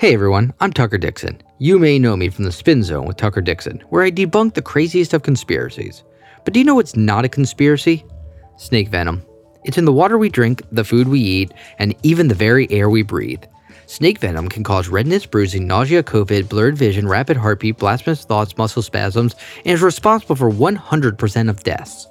Hey everyone, I'm Tucker Dixon. You may know me from the Spin Zone with Tucker Dixon, where I debunk the craziest of conspiracies. But do you know what's not a conspiracy? Snake venom. It's in the water we drink, the food we eat, and even the very air we breathe. Snake venom can cause redness, bruising, nausea, COVID, blurred vision, rapid heartbeat, blasphemous thoughts, muscle spasms, and is responsible for 100% of deaths.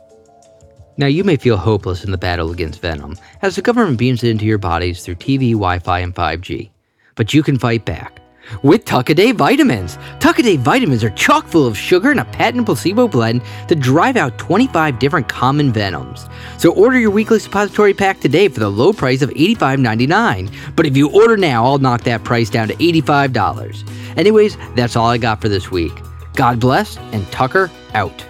Now, you may feel hopeless in the battle against venom, as the government beams it into your bodies through TV, Wi Fi, and 5G. But you can fight back with Tuckaday vitamins. Tuckaday vitamins are chock full of sugar and a patent placebo blend to drive out 25 different common venoms. So order your weekly suppository pack today for the low price of $85.99. But if you order now, I'll knock that price down to $85. Anyways, that's all I got for this week. God bless, and Tucker out.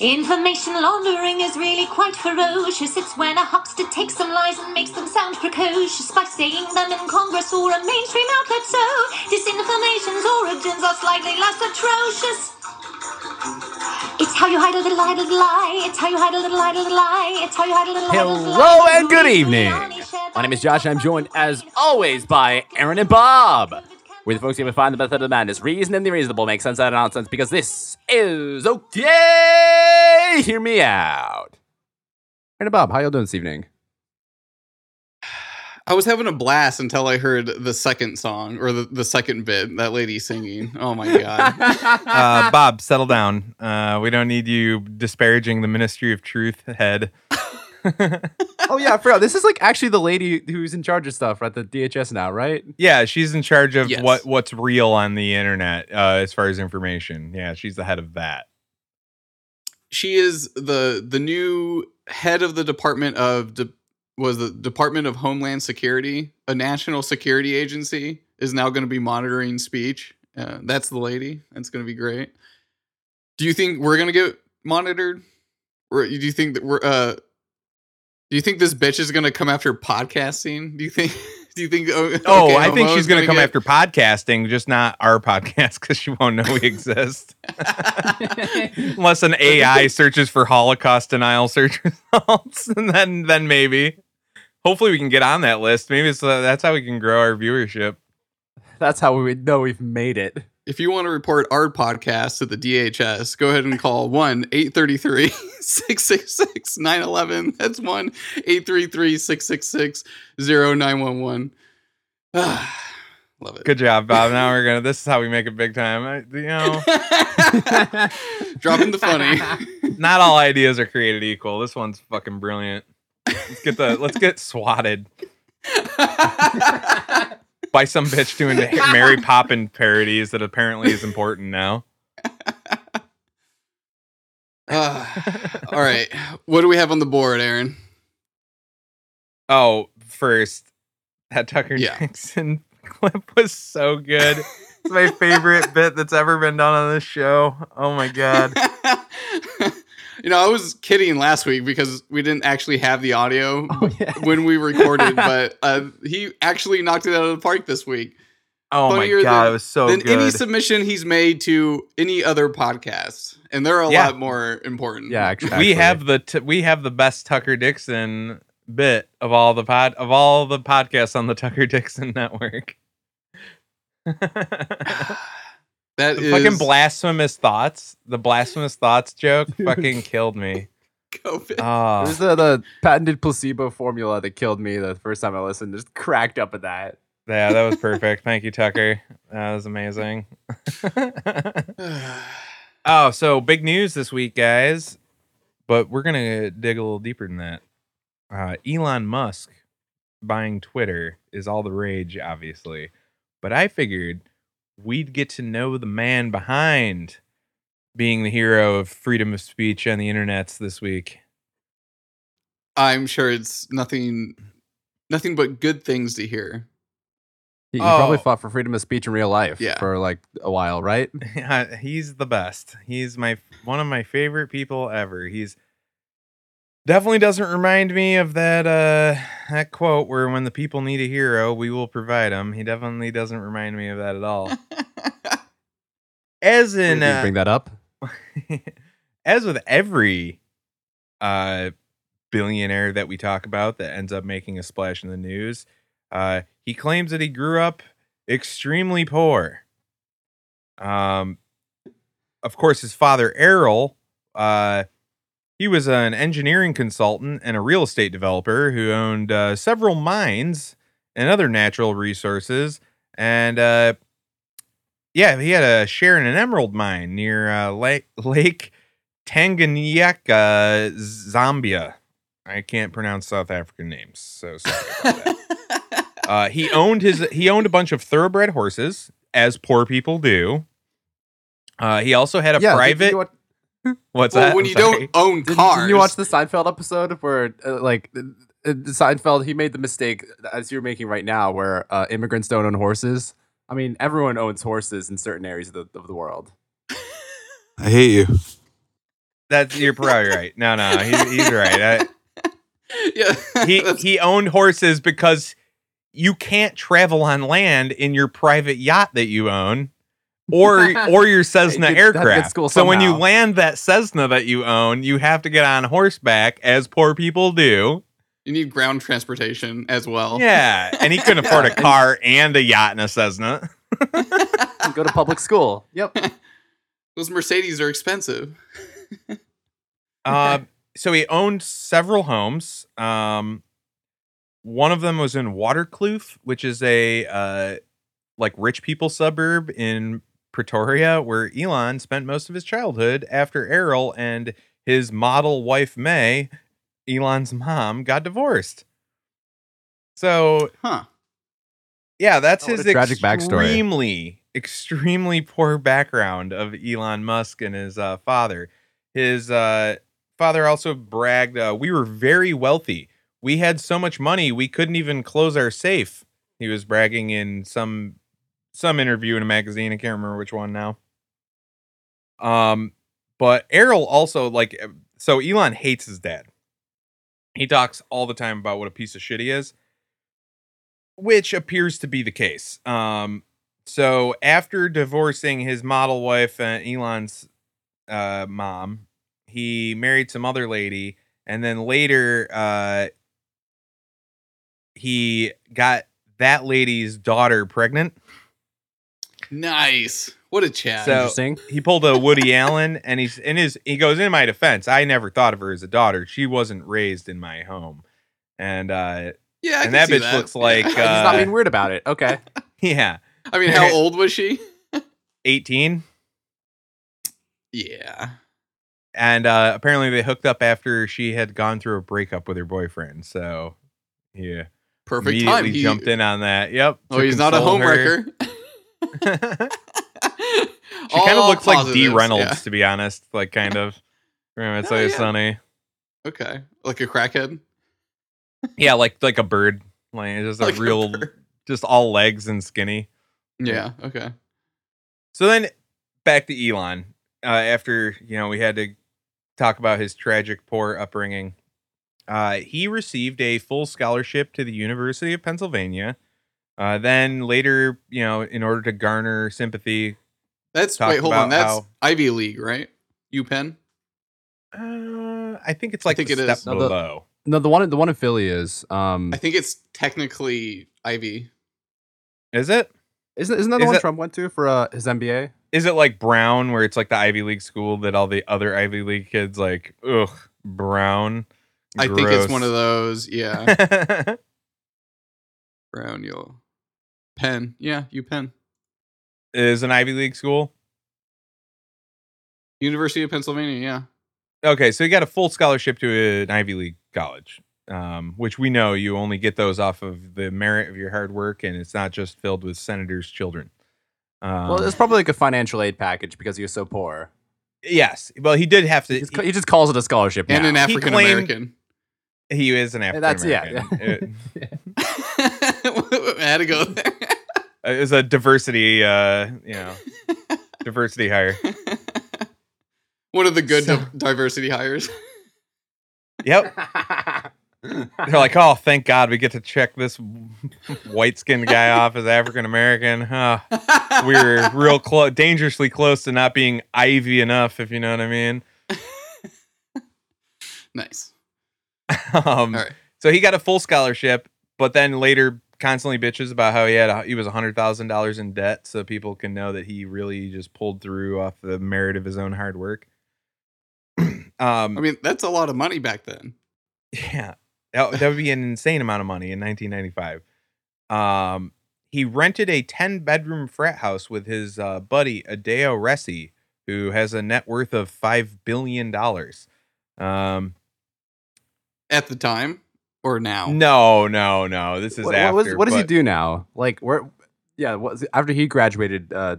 Information laundering is really quite ferocious. It's when a huckster takes some lies and makes them sound precocious by saying them in Congress or a mainstream outlet. So, disinformation's origins are slightly less atrocious. It's how you hide a little lie, little lie. It's how you hide a little lie, little lie. It's how you hide a little little lie. Hello and good evening. My name is Josh. I'm joined as always by Aaron and Bob. We're the folks here to find the method of the madness, reason and the reasonable, make sense out of nonsense, because this is okay. Hear me out. Aaron and Bob, how y'all doing this evening? I was having a blast until I heard the second song or the, the second bit, that lady singing. Oh my god. uh, Bob, settle down. Uh, we don't need you disparaging the Ministry of Truth head. Oh yeah, I forgot. This is like actually the lady who's in charge of stuff at the DHS now, right? Yeah, she's in charge of Yes. what what's real on the internet uh, as far as information. Yeah, she's the head of that. she is the the new head of the Department of De- was the Department of Homeland Security, a national security agency, is now going to be monitoring speech. Uh, that's the lady. That's going to be great. Do you think we're going to get monitored? Or do you think that we're uh do you think this bitch is going to come after podcasting? Do you think do you think oh, Oh, I think she's going to come get- after podcasting, just not our podcast because she won't know we exist. Unless an AI searches for Holocaust denial search results, and then then maybe. Hopefully, we can get on that list. Maybe it's, uh, that's how we can grow our viewership. That's how we would know we've made it. If you want to report our podcast to the DHS, go ahead and call 1 833 666 911. That's 1 833 666 0911. Love it. Good job, Bob. Now we're gonna. This is how we make it big time. I, you know, Dropping the funny. not all ideas are created equal. This one's fucking brilliant. Let's get the. Let's get swatted by some bitch doing Mary Poppin parodies that apparently is important now. Ah, all right. What do we have on the board, Aaron? Oh, first, that Tucker Yeah. Dixon clip was so good. It's my favorite bit that's ever been done on this show. Oh my god. You know, I was kidding last week because we didn't actually have the audio Oh yeah. when we recorded, but uh, he actually knocked it out of the park this week. Oh my god, than- it was so than good. any submission he's made to any other podcast, and they're a Yeah. lot more important. Yeah, actually, we have the t- we have the best Tucker Dixon bit of all the pod of all the podcasts on the Tucker Dixon network. that The is fucking blasphemous thoughts, the blasphemous thoughts joke fucking killed me. COVID. It Oh, was the, the patented placebo formula that killed me the first time I listened. Just cracked up at that. yeah, that was perfect. Thank you, Tucker. That was amazing. oh, so big news this week, guys. But we're gonna dig a little deeper than that. Uh, Elon Musk buying Twitter is all the rage, obviously. But I figured we'd get to know the man behind being the hero of freedom of speech on the internets this week. I'm sure it's nothing, nothing but good things to hear. He, he probably Oh. fought for freedom of speech in real life Yeah. for like a while, right? Yeah, he's the best. He's my one of my favorite people ever. He's definitely doesn't remind me of that uh that quote where when the people need a hero, we will provide them. He definitely doesn't remind me of that at all. As in uh, bring that up? as with every uh billionaire that we talk about that ends up making a splash in the news. Uh, he claims that he grew up extremely poor. Um, of course, his father Errol, uh, he was an engineering consultant and a real estate developer who owned uh, several mines and other natural resources. And uh, yeah, he had a share in an emerald mine near uh, Lake Lake Tanganyika, Zambia. I can't pronounce South African names, so sorry about that. uh, he owned his he owned a bunch of thoroughbred horses, as poor people do. Uh, he also had a Yeah, did- did private. you watch- what's well, that? when I'm you sorry. don't own Did, cars, did you watch the Seinfeld episode where, uh, like, uh, uh, Seinfeld he made the mistake as you're making right now, where uh, immigrants don't own horses. I mean, everyone owns horses in certain areas of the, of the world. I hate you. That's you're probably right. No, no, he, he's right. I, yeah, he he owned horses because you can't travel on land in your private yacht that you own or or your Cessna Hey, dude, that gets aircraft. cool so when you land that Cessna that you own, you have to get on horseback as poor people do. you need ground transportation as well. Yeah, and he couldn't afford a car and a yacht and a Cessna. Go to public school. Yep. those Mercedes are expensive. Uh, so he owned several homes. Um, one of them was in Waterkloof, which is a uh, like rich people suburb in Pretoria, where Elon spent most of his childhood after Errol and his model wife Maye, Elon's mom, got divorced. So Huh. yeah, that's Oh, his tragic backstory. extremely, extremely poor background of Elon Musk and his uh, father. His uh, father also bragged, uh, "We were very wealthy. We had so much money we couldn't even close our safe." He was bragging in some some interview in a magazine. I can't remember which one now. Um, but Errol also like uh, so Elon hates his dad. He talks all the time about what a piece of shit he is which appears to be the case. Um, so after divorcing his model wife and Elon's uh, mom, he married some other lady, and then later uh, he got that lady's daughter pregnant. Nice. What a chat. So- Interesting. He pulled a Woody Allen, and he's in his. He goes in my defense. I never thought of her as a daughter. She wasn't raised in my home, and uh, yeah, I and can that see bitch looks like, He's uh, not being weird about it. Okay. yeah, I mean, how old was she? eighteen. Yeah. and uh, apparently they hooked up after she had gone through a breakup with her boyfriend. So yeah, Perfect immediately time. He- jumped in on that. Yep. Oh, to he's not a console her. homewrecker. She kind of looks like Dee Reynolds, yeah. to be honest. Like kind of. Remember, it's Oh, always yeah. sunny. Okay, like a crackhead. Yeah, like like a bird. Like just a Like a real, bird. just all legs and skinny. Yeah. Okay. So then back to Elon. Uh, after you know we had to talk about his tragic poor upbringing, uh, he received a full scholarship to the University of Pennsylvania. Uh, then later, you know, in order to garner sympathy, That's Talk wait. Hold on. about That's how- Ivy League, right? UPenn. uh, I think it's like think the it step is. No, the- below. No, the one the one in Philly is um I think it's technically Ivy. Is it? isn't isn't that the Is one it- Trump went to for uh, his MBA? Is it like Brown, where it's like the Ivy League school that all the other Ivy League kids like? Ugh, Brown. I think it's one of those. Yeah. Brown, yo. Penn. Yeah, you Penn. is an Ivy League school. University of Pennsylvania. Yeah. Okay, so you got a full scholarship to an Ivy League college, um, which we know you only get those off of the merit of your hard work, and it's not just filled with senators' children. Um, well, it's probably like a financial aid package because he was so poor. yes. Well, he did have to. He's ca- he just calls it a scholarship. And now. an African American. He, he is an African that's- yeah, American. yeah. I had to go there. It, it was a diversity, uh, you know, diversity hire. One of the good So- di- diversity hires. Yep. They're like, oh, thank God we get to check this white skinned guy off as African American. Huh. We're real close, dangerously close to not being Ivy enough, if you know what I mean. nice. um, All right. So he got a full scholarship, but then later constantly bitches about how he had a, he was hundred thousand dollars in debt, so people can know that he really just pulled through off the merit of his own hard work. um, I mean, that's a lot of money back then. yeah, that, that would be an insane amount of money in 1995. Um, he rented a 10 bedroom frat house with his uh, buddy Adeo Ressi, who has a net worth of five billion dollars. Um, At the time or now? no, no, no. This is What, after. what, was- what does he do now? Like where? Yeah, what, after he graduated uh,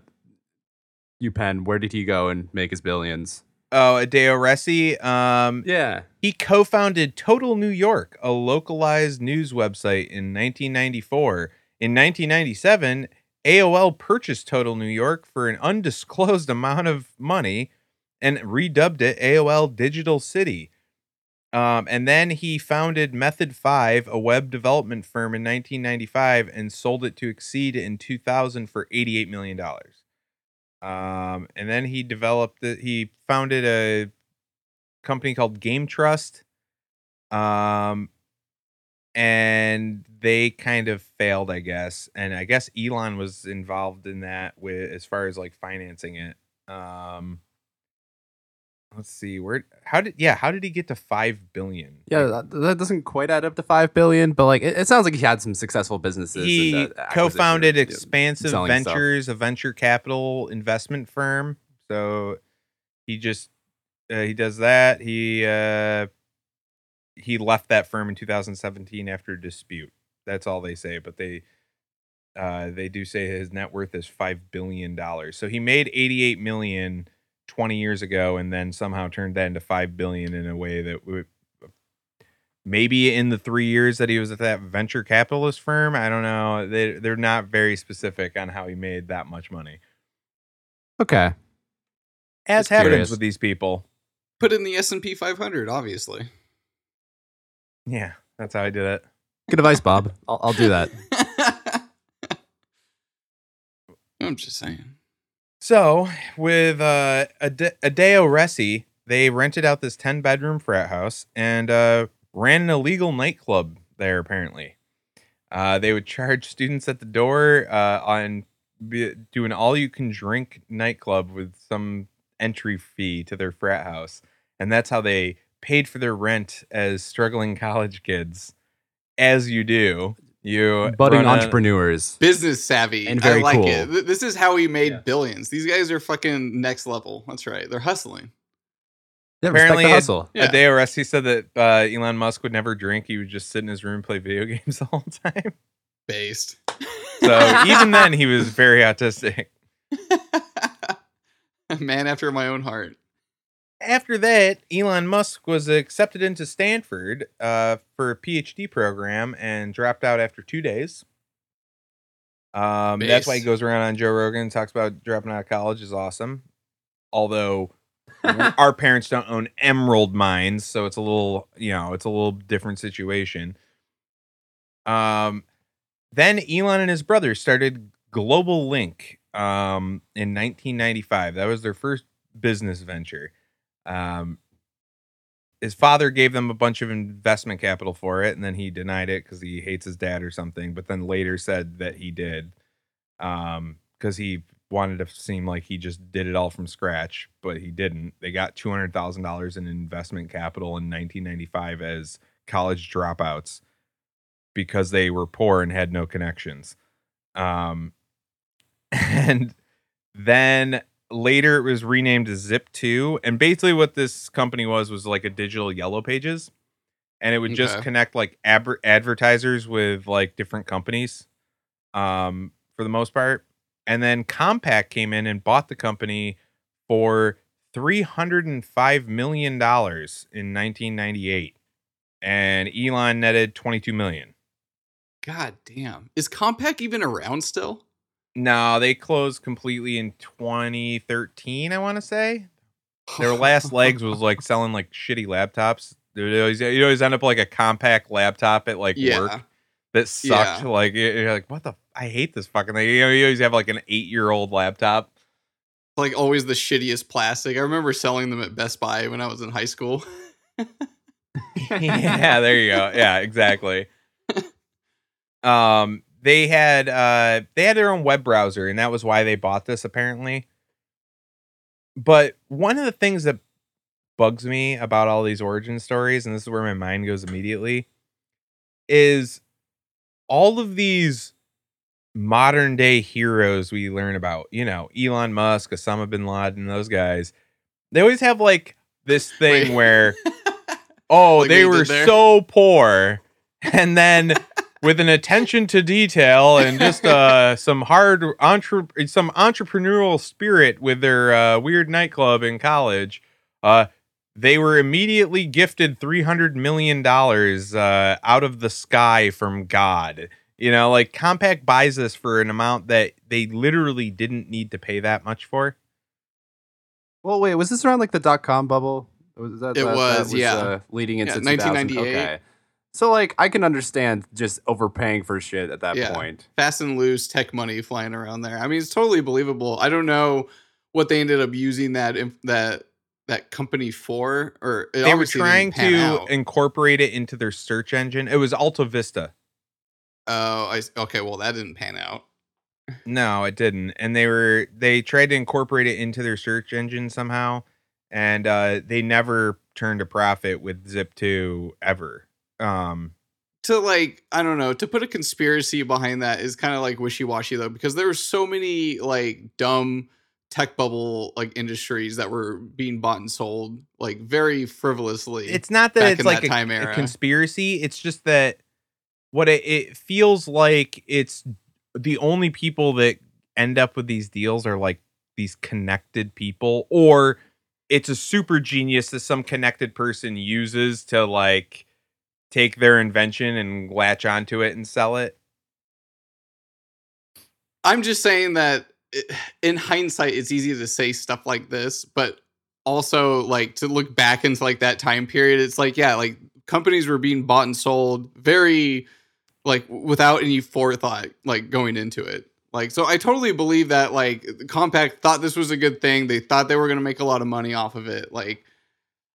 UPenn, where did he go and make his billions? Oh, Adeo Ressi. Um, Yeah. He co founded Total New York, a localized news website, in 1994. In 1997, AOL purchased Total New York for an undisclosed amount of money and redubbed it AOL Digital City. Um, and then he founded Method 5, a web development firm, in 1995 and sold it to Xceed in 2000 for $88 million. Um, and then he developed he founded a company called Game Trust. Um, and they kind of failed, I guess. And I guess Elon was involved in that with as far as like financing it. Um, let's see where how did yeah how did he get to five billion? Yeah, that, that doesn't quite add up to five billion, but like it, it sounds like he had some successful businesses. he uh, co-founded Expansive selling stuff. Ventures, a venture capital investment firm. So he just uh, he does that. He uh, he left that firm in 2017 after a dispute. That's all they say, but they uh, they do say his net worth is five billion dollars. So he made 88 million 20 years ago, and then somehow turned that into five billion in a way that would maybe in the three years that he was at that venture capitalist firm i don't know they, they're not very specific on how he made that much money Okay. as Just happens curious. with these people Put in the S and P 500, obviously. yeah that's how i did it Good advice, Bob. I'll, I'll do that. I'm just saying. So with uh Ade- adeo ressi they rented out this 10 bedroom frat house and uh ran an illegal nightclub there apparently. Uh they would charge students at the door uh on be, do an all you can drink nightclub with some entry fee to their frat house. And that's how they paid for their rent as struggling college kids as you do you Budding entrepreneurs. Business savvy. And very I like cool. it. This is how he made Yeah. billions. These guys are fucking next level. That's right. They're hustling. Yeah, Apparently respect the it- hustle. Yeah. Adeo Ressi said that uh, Elon Musk would never drink. He would just sit in his room and play video games the whole time. Based. So even then, he was very autistic. A man after my own heart. After that, Elon Musk was accepted into Stanford uh, for a PhD program and dropped out after two days. Um, that's why he goes around on Joe Rogan and talks about dropping out of college is awesome. Although our parents don't own emerald mines, so it's a little, you know, it's a little different situation. Um, then Elon and his brother started Global Link um, in 1995. That was their first business venture. Um, his father gave them a bunch of investment capital for it, and then he denied it because he hates his dad or something. But then later said that he did, um, because he wanted to seem like he just did it all from scratch, but he didn't. They got two hundred thousand dollars in investment capital in 1995 as college dropouts because they were poor and had no connections. Um, and then later it was renamed Zip2. And basically, what this company was was like a digital yellow pages. And it would just Okay. connect like ab- advertisers with like different companies um, for the most part. And then Compaq came in and bought the company for $305 million in 1998. And Elon netted 22 million. God damn. Is Compaq even around still? No, they closed completely in 2013, I want to say. Their last legs was like selling like shitty laptops. They always, you always end up like a Compaq laptop at like Yeah. work that sucked. Yeah. Like you- you're like, what the? I hate this fucking thing. You know, you always have like an eight year old laptop. Like always the shittiest plastic. I remember selling them at Best Buy when I was in high school. yeah, there you go. Yeah, exactly. Um, they had uh they had their own web browser, and that was why they bought this apparently. But one of the things that bugs me about all these origin stories, and this is where my mind goes immediately, is all of these modern day heroes we learn about. You know, Elon Musk, Osama bin Laden, those guys. They always have like this thing Wait. where oh, Like they were so poor, and then with an attention to detail and just uh, some hard entre- some entrepreneurial spirit with their uh, weird nightclub in college, uh, they were immediately gifted three hundred million dollars uh, out of the sky from God. You know, like Compaq buys this for an amount that they literally didn't need to pay that much for. Well, wait, was this around like the dot com bubble? Was that, It that- that was, yeah. uh, leading into Yeah, 1998. Okay. So like I can understand just overpaying for shit at that Yeah. point. Fast and loose tech money flying around there. I mean, it's totally believable. I don't know what they ended up using that that that company for, or it They were trying to out. incorporate it into their search engine. It was Alta Vista. Oh, I s- okay. Well, that didn't pan out. No, it didn't. And they were they tried to incorporate it into their search engine somehow, and uh, they never turned a profit with Zip2 ever. Um, to like I don't know to put a conspiracy behind that is kind of like wishy washy though because there were so many like dumb tech bubble like industries that were being bought and sold like very frivolously. it's not that it's like that a, time a conspiracy. It's just that what it, it feels like it's the only people that end up with these deals are like these connected people, or it's a super genius that some connected person uses to like take their invention and latch onto it and sell it. I'm just saying that eh, in hindsight, it's easy to say stuff like this, but also like to look back into like that time period, it's like yeah, like companies were being bought and sold very like without any forethought like going into it. Like so I totally believe that like Compaq thought this was a good thing. They thought they were going to make a lot of money off of it. Like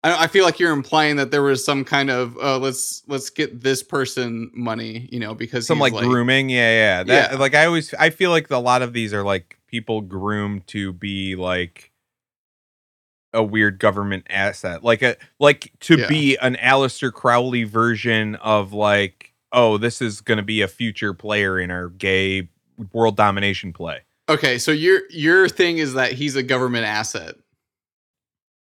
I, I feel like you're implying that there was some kind of uh, let's let's get this person money, you know, because Some he's, like, grooming, yeah, yeah. That Yeah. like I always I feel like a lot of these are like people groomed to be like a weird government asset. Like a like to Yeah. be an Aleister Crowley version of like, oh, this is gonna be a future player in our gay world domination play. Okay, so your your thing is that he's a government asset,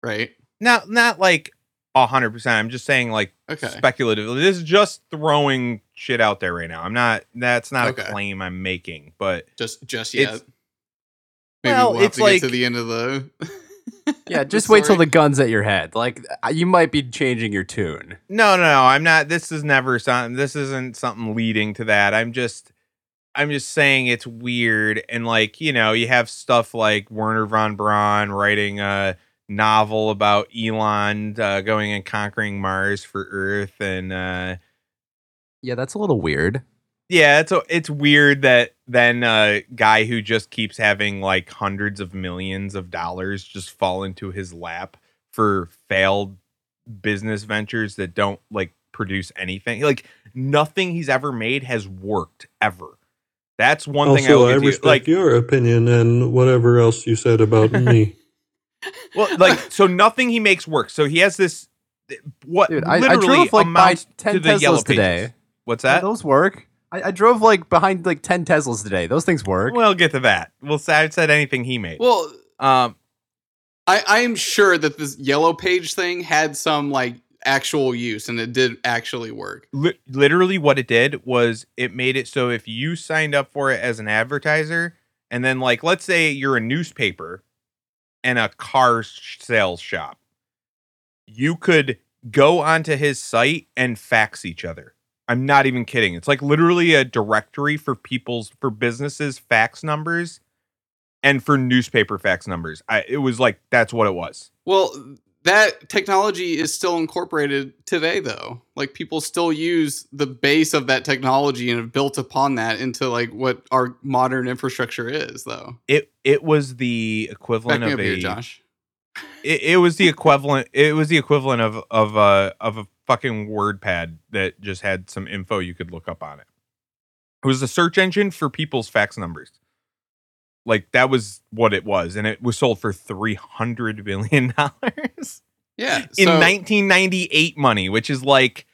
right? Not not like a hundred percent. I'm just saying like Okay. speculative. This is just throwing shit out there right now. I'm not that's not Okay. a claim I'm making, but Just just yet. Maybe well, we'll have it's to get to the end of the. Yeah, just wait till the gun's at your head. Like uh, you might be changing your tune. No, no, no. I'm not. This is never something. This isn't something leading to that. I'm just, I'm just saying it's weird. And like, you know, you have stuff like Wernher von Braun writing a novel about Elon uh, going and conquering Mars for Earth, and uh, Yeah, that's a little weird. yeah, it's a, it's weird that then a guy who just keeps having like hundreds of millions of dollars just fall into his lap for failed business ventures that don't like produce anything. Like nothing he's ever made has worked ever. That's one thing I I, respect Like, your opinion and whatever else you said about me. Well, like so nothing he makes works. So he has this. What Dude, I, I literally drove like by amounts ten to the yellow Teslas today. pages. What's Do that? those work? I, I drove like behind like ten Teslas today. Those things work. We'll get to that. We'll say I said anything he made. well, Um, I I am sure that this yellow page thing had some like actual use and it did actually work. li- literally what it did was it made it so if you signed up for it as an advertiser and then like let's say you're a newspaper and a car sales shop. You could go onto his site and fax each other. I'm not even kidding. It's like literally a directory for people's for businesses fax numbers and for newspaper fax numbers. I, it was like that's what it was. Well, that technology is still incorporated today though. Like people still use the base of that technology and have built upon that into like what our modern infrastructure is though. it it was the equivalent me of a here, Josh. it, it was the equivalent it was the equivalent of of a of a fucking WordPad that just had some info you could look up on it. It was a search engine for people's fax numbers. Like that was what it was, and it was sold for three hundred billion dollars Yeah. in 1998 money, which is like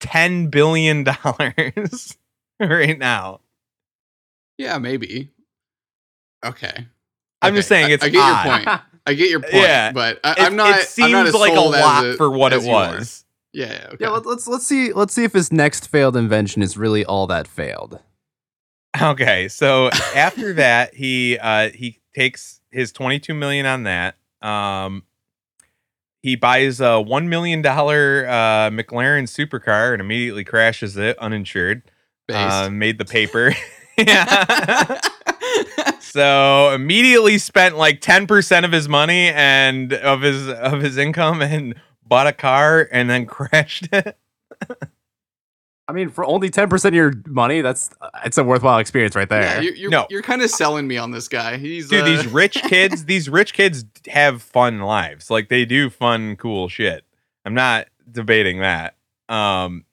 ten billion dollars right now. Yeah, maybe. Okay. I'm just saying it's I, get odd. your point. I get your point. Yeah. but I, It- I'm not. It seems not like a lot it- for what it was. Yeah. yeah, Okay. Yeah, let's let's see let's see if his next failed invention is really all that failed. Okay, so after that, he uh he takes his 22 million on that. Um he buys a 1 million dollar uh McLaren supercar and immediately crashes it uninsured. Uh, made the paper. yeah. so immediately spent like 10% of his money and of his of his income and bought a car and then crashed it. I mean, for only ten percent of your money, that's it's a worthwhile experience right there. yeah, you're, you're, No. you're kind of selling me on this guy. He's Dude, uh, these rich kids, these rich kids have fun lives. Like they do fun, cool shit. I'm not debating that. Um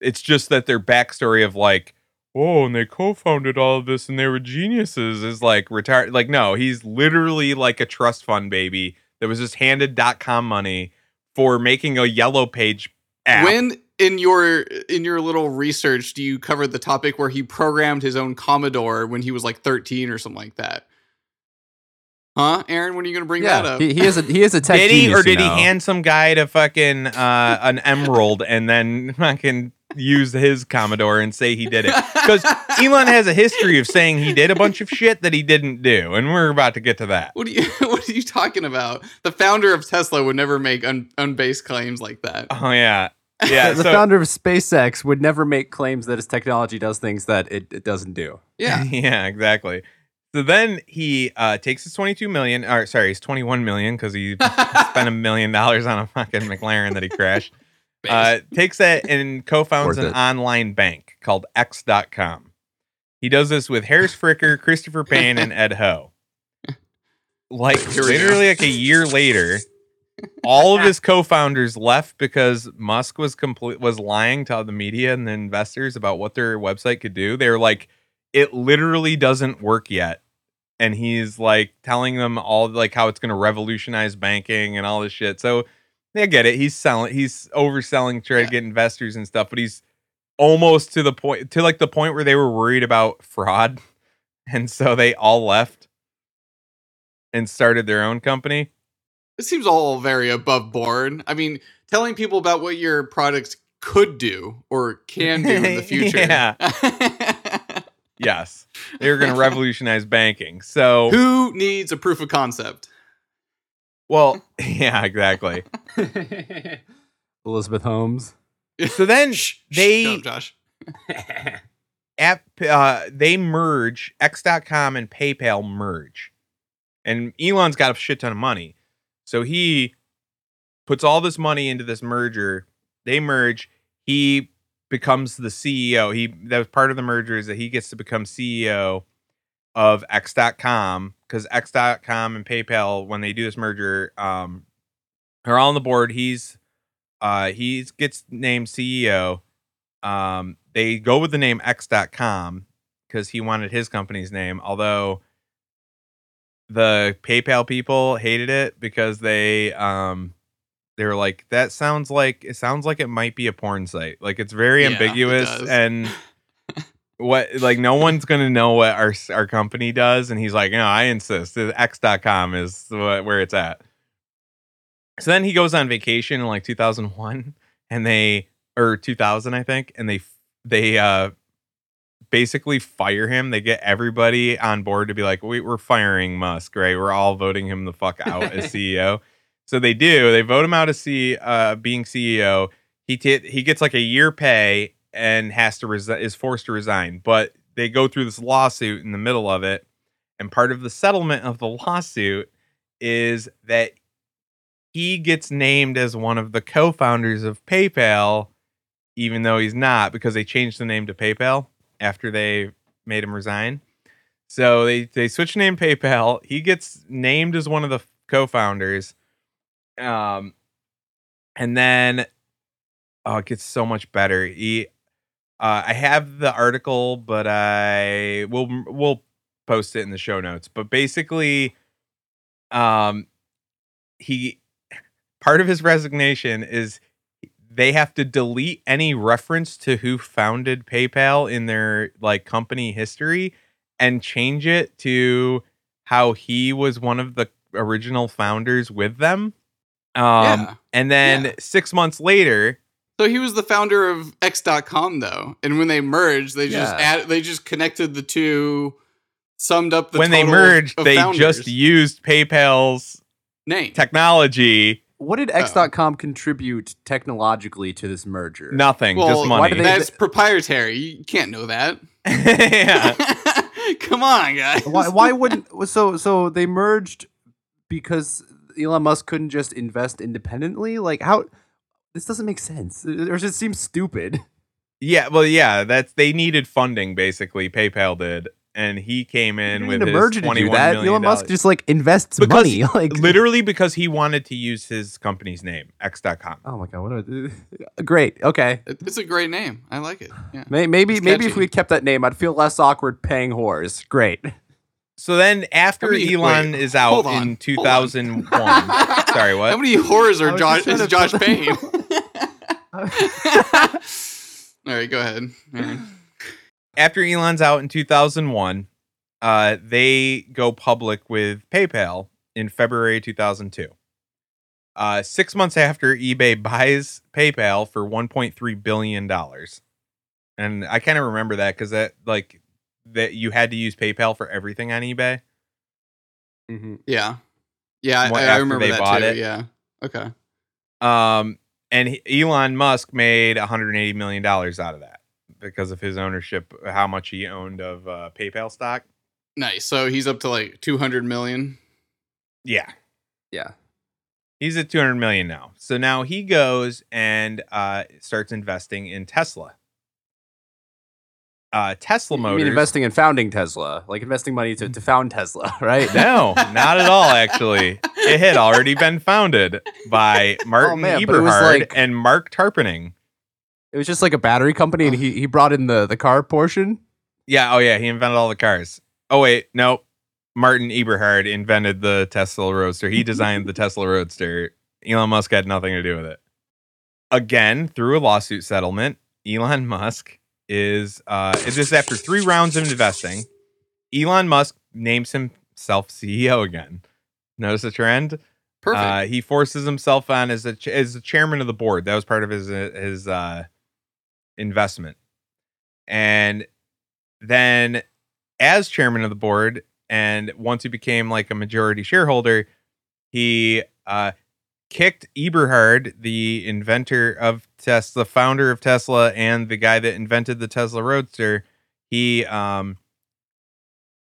it's just that their backstory of like, oh, and they co-founded all of this and they were geniuses is like retired. Like, no, he's literally like a trust fund baby that was just handed dot com money for making a yellow page app. When in your in your little research do you cover the topic where he programmed his own Commodore when he was like 13 or something like that? Huh, Aaron? When are you going to bring that up? he, he is a he is a tech did he genius, or did you he hand some guy to fucking uh, an emerald and then fucking use his Commodore and say he did it? Because Elon has a history of saying he did a bunch of shit that he didn't do, and we're about to get to that. What are you What are you talking about? The founder of Tesla would never make un, unbased claims like that. Oh yeah, yeah. the so, founder of SpaceX would never make claims that his technology does things that it, it doesn't do. Yeah, yeah, exactly. So then he uh, takes his twenty-two million, or sorry, his twenty-one million because he spent a million dollars on a fucking McLaren that he crashed. uh, takes that and co-founds an it. online bank called X.com. He does this with Harris Fricker, Christopher Payne, and Ed Ho. Like Here we go. literally like a year later, all of his co-founders left because Musk was complete was lying to the media and the investors about what their website could do. They were like, it literally doesn't work yet. And he's like telling them all like how it's gonna revolutionize banking and all this shit. So I get it. He's selling he's overselling to try Yeah. to get investors and stuff, but he's almost to the point to like the point where they were worried about fraud. And so they all left and started their own company. It seems all very above board. I mean, telling people about what your products could do or can do in the future. Yeah. Yes. They were going to revolutionize banking. So, Who needs a proof of concept? well, yeah, exactly. Elizabeth Holmes. So then Shh, shh, they- shut up, Josh. app uh they merge x.com and paypal merge and elon's got a shit ton of money so he puts all this money into this merger. They merge. He becomes the ceo he that was part of the merger is that he gets to become ceo of x.com because x.com and paypal when they do this merger um are all on the board. He's uh he gets named ceo um, they go with the name X.com because he wanted his company's name, although the PayPal people hated it because they um they were like, that sounds like it sounds like it might be a porn site. Like it's very Yeah, ambiguous does. and what like no one's gonna know what our our company does. And he's like, no, I insist. X.com is what, where it's at. So then he goes on vacation in like 2001 and they or 2000 I think and they they uh basically fire him. They get everybody on board to be like, we, we're firing Musk, right? We're all voting him the fuck out as CEO. So they do. They vote him out as C, uh, being CEO. He t- he gets like a year pay and has to resi- is forced to resign. But they go through this lawsuit in the middle of it, and part of the settlement of the lawsuit is that he gets named as one of the co-founders of PayPal, even though he's not because they changed the name to PayPal after they made him resign. So they they switch name PayPal. He gets named as one of the co-founders. Um and then Oh, it gets so much better. He, uh, I have the article, but I will we'll post it in the show notes. But basically, um, he part of his resignation is they have to delete any reference to who founded PayPal in their like company history and change it to how he was one of the original founders with them. Um, Yeah. and then Yeah. six months later, So he was the founder of X.com though, and when they merged, they just add, they just connected the two, summed up the when they merged, they founders. just used PayPal's name. technology. What did oh. X.com contribute technologically to this merger? Nothing, well, just why money. they- that's proprietary. You can't know that. yeah. Come on, guys. Why? Why wouldn't? So so they merged because Elon Musk couldn't just invest independently. Like how? This doesn't make sense. It it just seems stupid. Yeah, well, yeah, that's they needed funding basically. PayPal did, and he came in with need a his merger to do that. million Elon Musk just like invests Because money. Like literally because he wanted to use his company's name, X.com. Oh my god! What a, great. Okay. It's a great name. I like it. Yeah. May- Maybe maybe if we kept that name, I'd feel less awkward paying whores. Great. So then, after many- Elon wait, is out on, in two thousand one, sorry, what? How many horrors I are Josh? just Is Josh put- Payne? All right, go ahead. Aaron. After Elon's out in 2001, uh, they go public with PayPal in February 2002. Uh, six months after eBay buys PayPal for 1.3 billion dollars, and I kind of remember that because that like that you had to use PayPal for everything on eBay. Mm-hmm. Yeah, yeah, I, I remember they that bought too. it? Yeah. Okay. Um, and he- Elon Musk made 180 million dollars out of that because of his ownership, how much he owned of uh, PayPal stock. Nice. So he's up to like 200 million. Yeah, Yeah. He's at 200 million now. So now he goes and uh, starts investing in Tesla. Uh, Tesla You Motors. mean investing in founding Tesla, like investing money to, to found Tesla, right? no, not at all. Actually, it had already been founded by Martin Oh, man, but it was Eberhard like- and Marc Tarpenning. It was just like a battery company, and he, he brought in the, the car portion. Yeah. Oh, yeah. He invented all the cars. Oh, wait. No. Martin Eberhard invented the Tesla Roadster. He designed the Tesla Roadster. Elon Musk had nothing to do with it. Again, through a lawsuit settlement, Elon Musk is uh this is after three rounds of investing. Elon Musk names himself CEO again. Notice the trend? Perfect. Uh, he forces himself on as a ch- as the chairman of the board. That was part of his uh, his uh, investment, and then as chairman of the board, and once he became like a majority shareholder, he uh, kicked Eberhard, the inventor of Tesla, the founder of Tesla, and the guy that invented the Tesla Roadster. He um,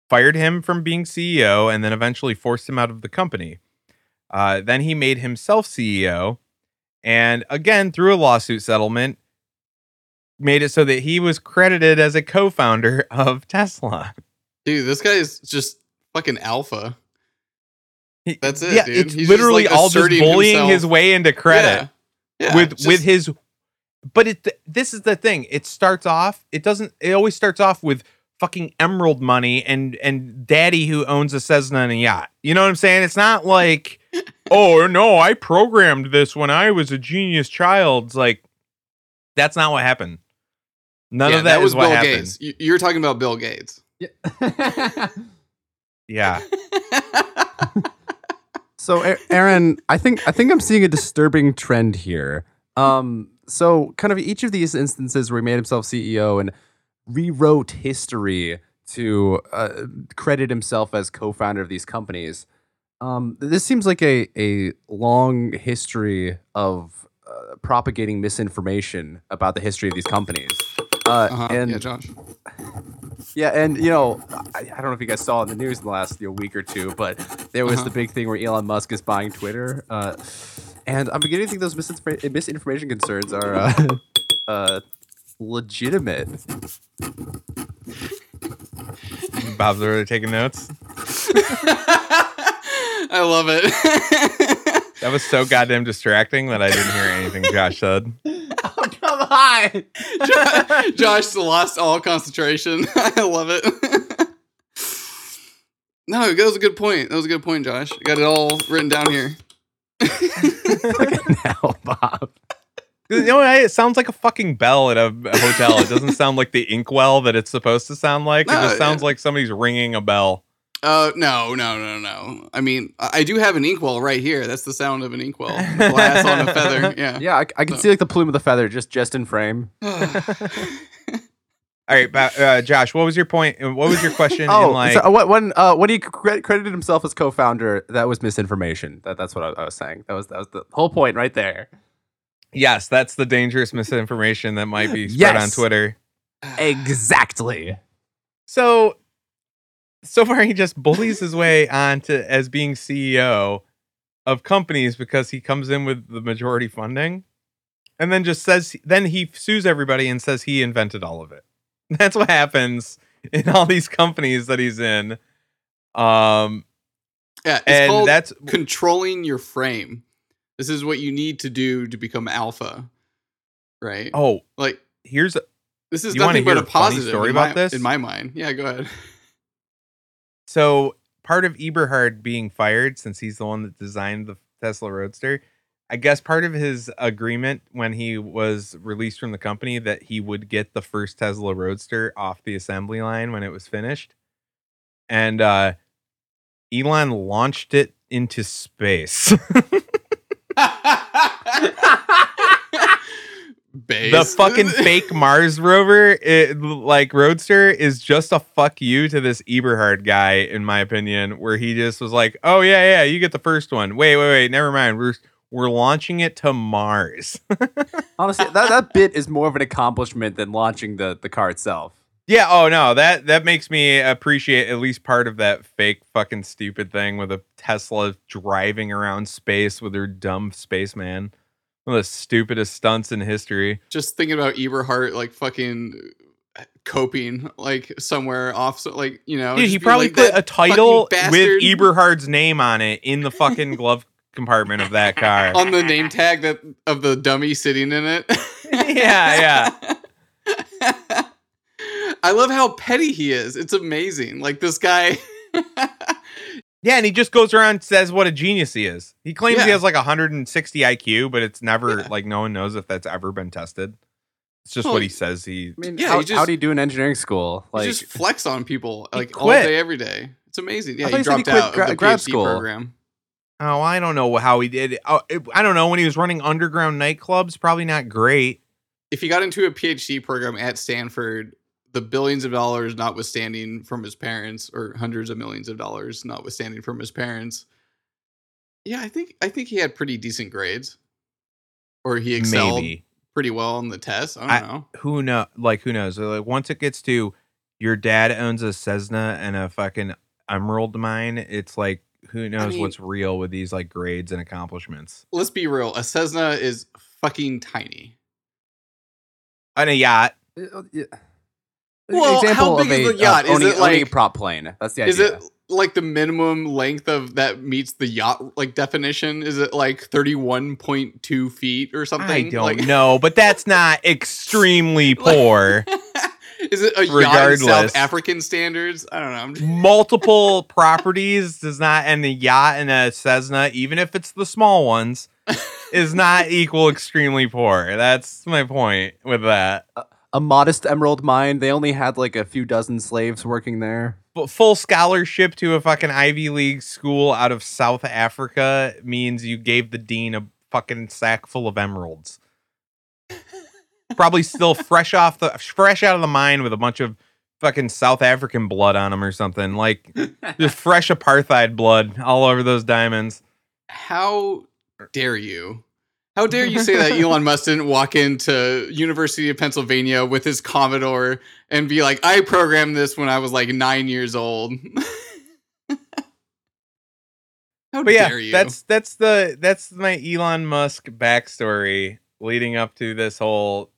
fired him from being CEO, and then eventually forced him out of the company. Uh, then he made himself CEO, and again through a lawsuit settlement, made it so that he was credited as a co-founder of Tesla. Dude, this guy is just fucking alpha. That's it, Yeah, dude. it's He's just, literally like, all just bullying himself. his way into credit Yeah. Yeah, with just- with his. But it this is the thing. It starts off. It doesn't. It always starts off with fucking emerald money and and daddy who owns a Cessna and a yacht. You know what I'm saying? It's not like, oh no, I programmed this when I was a genius child. It's like that's not what happened. None yeah, of that, was is what Bill happened. Gates. You- You're talking about Bill Gates. Yeah. yeah. So, Aaron, I think I think I'm seeing a disturbing trend here. Um, so kind of each of these instances where he made himself CEO and rewrote history to uh, credit himself as co-founder of these companies. Um, this seems like a a long history of uh, propagating misinformation about the history of these companies. Uh, Uh-huh. and yeah, Josh. yeah, and you know, I, I don't know if you guys saw in the news in the last you know, week or two, but there was Uh-huh. the big thing where Elon Musk is buying Twitter, uh, and I'm beginning to think those misinforma- misinformation concerns are uh, uh, legitimate. Bob's already taking notes. I love it. That was so goddamn distracting that I didn't hear anything Josh said. I'm God. Jo- Josh lost all concentration. I love it. no, that was a good point. That was a good point, Josh. I got it all written down here. now, Bob. You know, what? it sounds like a fucking bell at a a hotel. It doesn't sound like the inkwell that it's supposed to sound like. It just sounds yeah. like somebody's ringing a bell. Uh, no, no, no, no. I mean, I do have an inkwell right here. That's the sound of an inkwell. Glass on a feather. Yeah. Yeah, I, I can So- see like the plume of the feather just just in frame. All right, uh, Josh, what was your point? uh, What was your question? Oh, in like, so what when uh when he cre- credited himself as co-founder, that was misinformation. That that's what I, I was saying. That was that was the whole point right there. yes, that's the dangerous misinformation that might be spread on Twitter. Exactly. So, so far he just bullies his way onto as being CEO of companies because he comes in with the majority funding, and then just says then he sues everybody and says he invented all of it. That's what happens in all these companies that he's in. Um, yeah. And that's controlling your frame. This is what you need to do to become alpha, right? oh, Like here's this is nothing but a a positive story about my, this? in my mind. Yeah, go ahead. So part of Eberhard being fired, since he's the one that designed the Tesla Roadster, I guess part of his agreement when he was released from the company that he would get the first Tesla Roadster off the assembly line when it was finished. And uh Elon launched it into space. Base. the fucking fake Mars rover, it, like Roadster, is just a fuck you to this Eberhard guy, in my opinion, where he just was like, "Oh yeah, yeah, you get the first one. Wait, wait, wait, never mind. We're we're launching it to Mars." Honestly, that, that bit is more of an accomplishment than launching the the car itself. yeah. Oh no, that that makes me appreciate at least part of that fake fucking stupid thing with a Tesla driving around space with her dumb spaceman. One of the stupidest stunts in history. just thinking about Eberhard like fucking uh, coping like somewhere off so, like you know Dude, he probably like, put a title with bastard," Eberhard's name on it in the fucking glove compartment of that car. on the name tag that of the dummy sitting in it. Yeah, yeah. I love how petty he is. It's amazing. Like this guy yeah, and he just goes around and says what a genius he is. He claims he has like 160 IQ, but it's never Yeah. like no one knows if that's ever been tested. It's just Well, what he says he. I mean, Yeah, how, he just- how do you do in engineering school? he Like, just flex on people like all day every day it's amazing yeah thought he you he dropped quit out gra- of the grad PhD school. program Oh, I don't know how he did. it. Oh, it- I don't know when he was running underground nightclubs. Probably not great. if he got into a PhD program at Stanford, the billions of dollars notwithstanding from his parents, or hundreds of millions of dollars notwithstanding from his parents, yeah, I think I think he had pretty decent grades, or he excelled Maybe pretty well on the test. I don't I- know. who know? Like who knows? Like once it gets to your dad owns a Cessna and a fucking emerald mine, it's like who knows mean- what's real with these like grades and accomplishments. Let's be real. A Cessna is fucking tiny. On a yacht. Uh, yeah. Well, how big is the yacht? Is owning, it owning a like- prop plane? That's the idea. Is it like the minimum length of that meets the yacht like definition? Is it like thirty one point two feet or something? I don't Like- know, but that's not extremely poor. Is it a yacht in South African standards? I don't know. I'm just- Multiple properties does not, and a yacht and a Cessna, even if it's the small ones, is not equal extremely poor. That's my point with that. Uh, a modest emerald mine? They only had like a few dozen slaves working there. But full scholarship to a fucking Ivy League school out of South Africa means you gave the dean a fucking sack full of emeralds. Probably still fresh off the fresh out of the mine with a bunch of fucking South African blood on them or something. Like just fresh apartheid blood all over those diamonds. How dare you? How dare you say that Elon Musk didn't walk into University of Pennsylvania with his Commodore and be like, "I programmed this when I was like nine years old." How But yeah, you? that's that's the that's my Elon Musk backstory leading up to this whole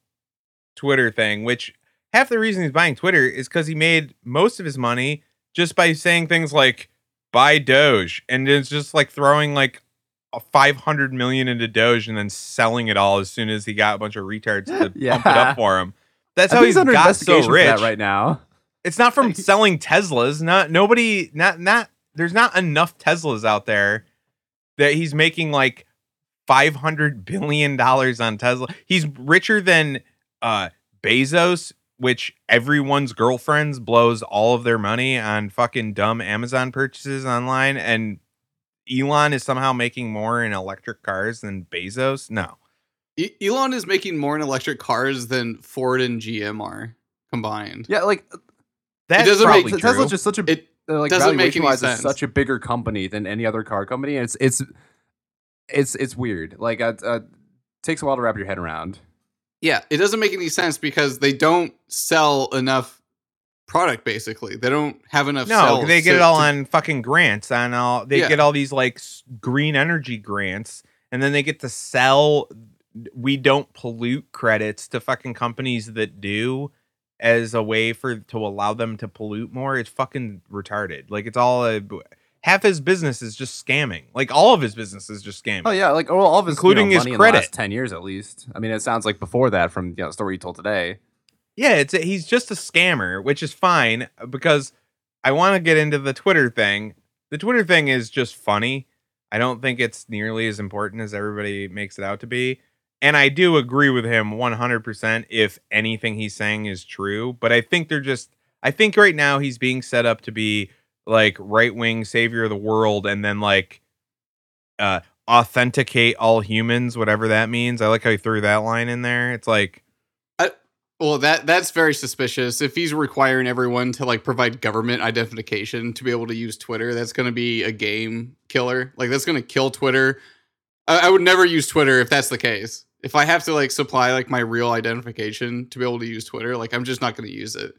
Twitter thing. Which half the reason he's buying Twitter is because he made most of his money just by saying things like "buy Doge," and it's just like throwing like 500 million into Doge and then selling it all as soon as he got a bunch of retards to pump it up for him. That's I how he's under got so rich. right now. It's not from selling Teslas. Not nobody. Not not. There's not enough Teslas out there that he's making like 500 billion dollars on Tesla. He's richer than uh Bezos, which everyone's girlfriends blows all of their money on fucking dumb Amazon purchases online and Elon is somehow making more in electric cars than Bezos. No. E- Elon is making more in electric cars than Ford and GM are combined. Yeah, like That's doesn't make- probably Tesla's just such a It uh, like doesn't make any sense. is such a bigger company than any other car company. It's it's it's it's weird. Like uh, uh, takes a while to wrap your head around. yeah, it doesn't make any sense because they don't sell enough product. Basically, they don't have enough. No, cells they get to- it all to- on fucking grants. On all they Yeah. get all these like green energy grants, and then they get to sell. We don't pollute credits to fucking companies that do, as a way for to allow them to pollute more. It's fucking retarded. Like it's all a half his business is just scamming. Like all of his business is just scamming. Oh yeah, like all of his Including you know, his money in credit. the last ten years at least. I mean, it sounds like before that from you know the story you told today. Yeah, it's he's just a scammer, which is fine because I want to get into the Twitter thing. The Twitter thing is just funny. I don't think it's nearly as important as everybody makes it out to be. And I do agree with him 100% if anything he's saying is true, but I think they're just I think right now he's being set up to be like right-wing savior of the world and then like uh authenticate all humans, whatever that means. I like how he threw that line in there. It's like Well, that that's very suspicious. If he's requiring everyone to like provide government identification to be able to use Twitter, that's going to be a game killer. Like that's going to kill Twitter. I, I would never use Twitter if that's the case. If I have to like supply like my real identification to be able to use Twitter, like I'm just not going to use it.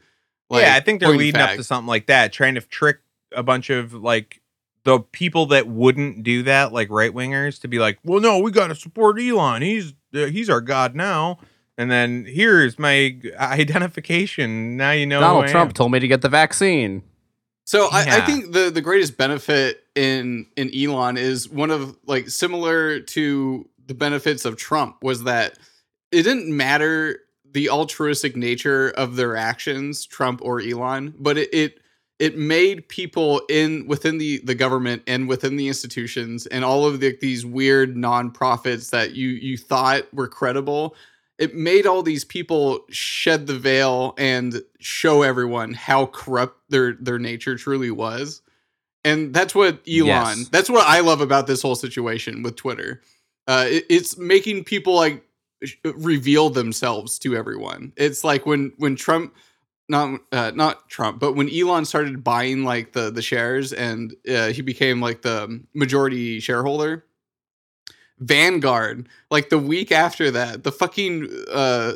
Like, yeah, I think they're leading up to something like that, trying to trick a bunch of like the people that wouldn't do that, like right wingers, to be like, "Well, no, we got to support Elon. He's uh, he's our god now." And then here's my identification. Now you know who Donald I Trump am. told me to get the vaccine. So I, I think the the greatest benefit in in Elon is one of like similar to the benefits of Trump was that it didn't matter the altruistic nature of their actions, Trump or Elon, but it it, it made people in within the the government and within the institutions and all of the, these weird nonprofits that you you thought were credible it made all these people shed the veil and show everyone how corrupt their their nature truly was. And that's what elon Yes. that's what i love about this whole situation with twitter. Uh, it- it's making people like reveal themselves to everyone. It's like when when trump not uh, not Trump, but when Elon started buying like the the shares and uh, he became like the majority shareholder, Vanguard, like the week after that, the fucking uh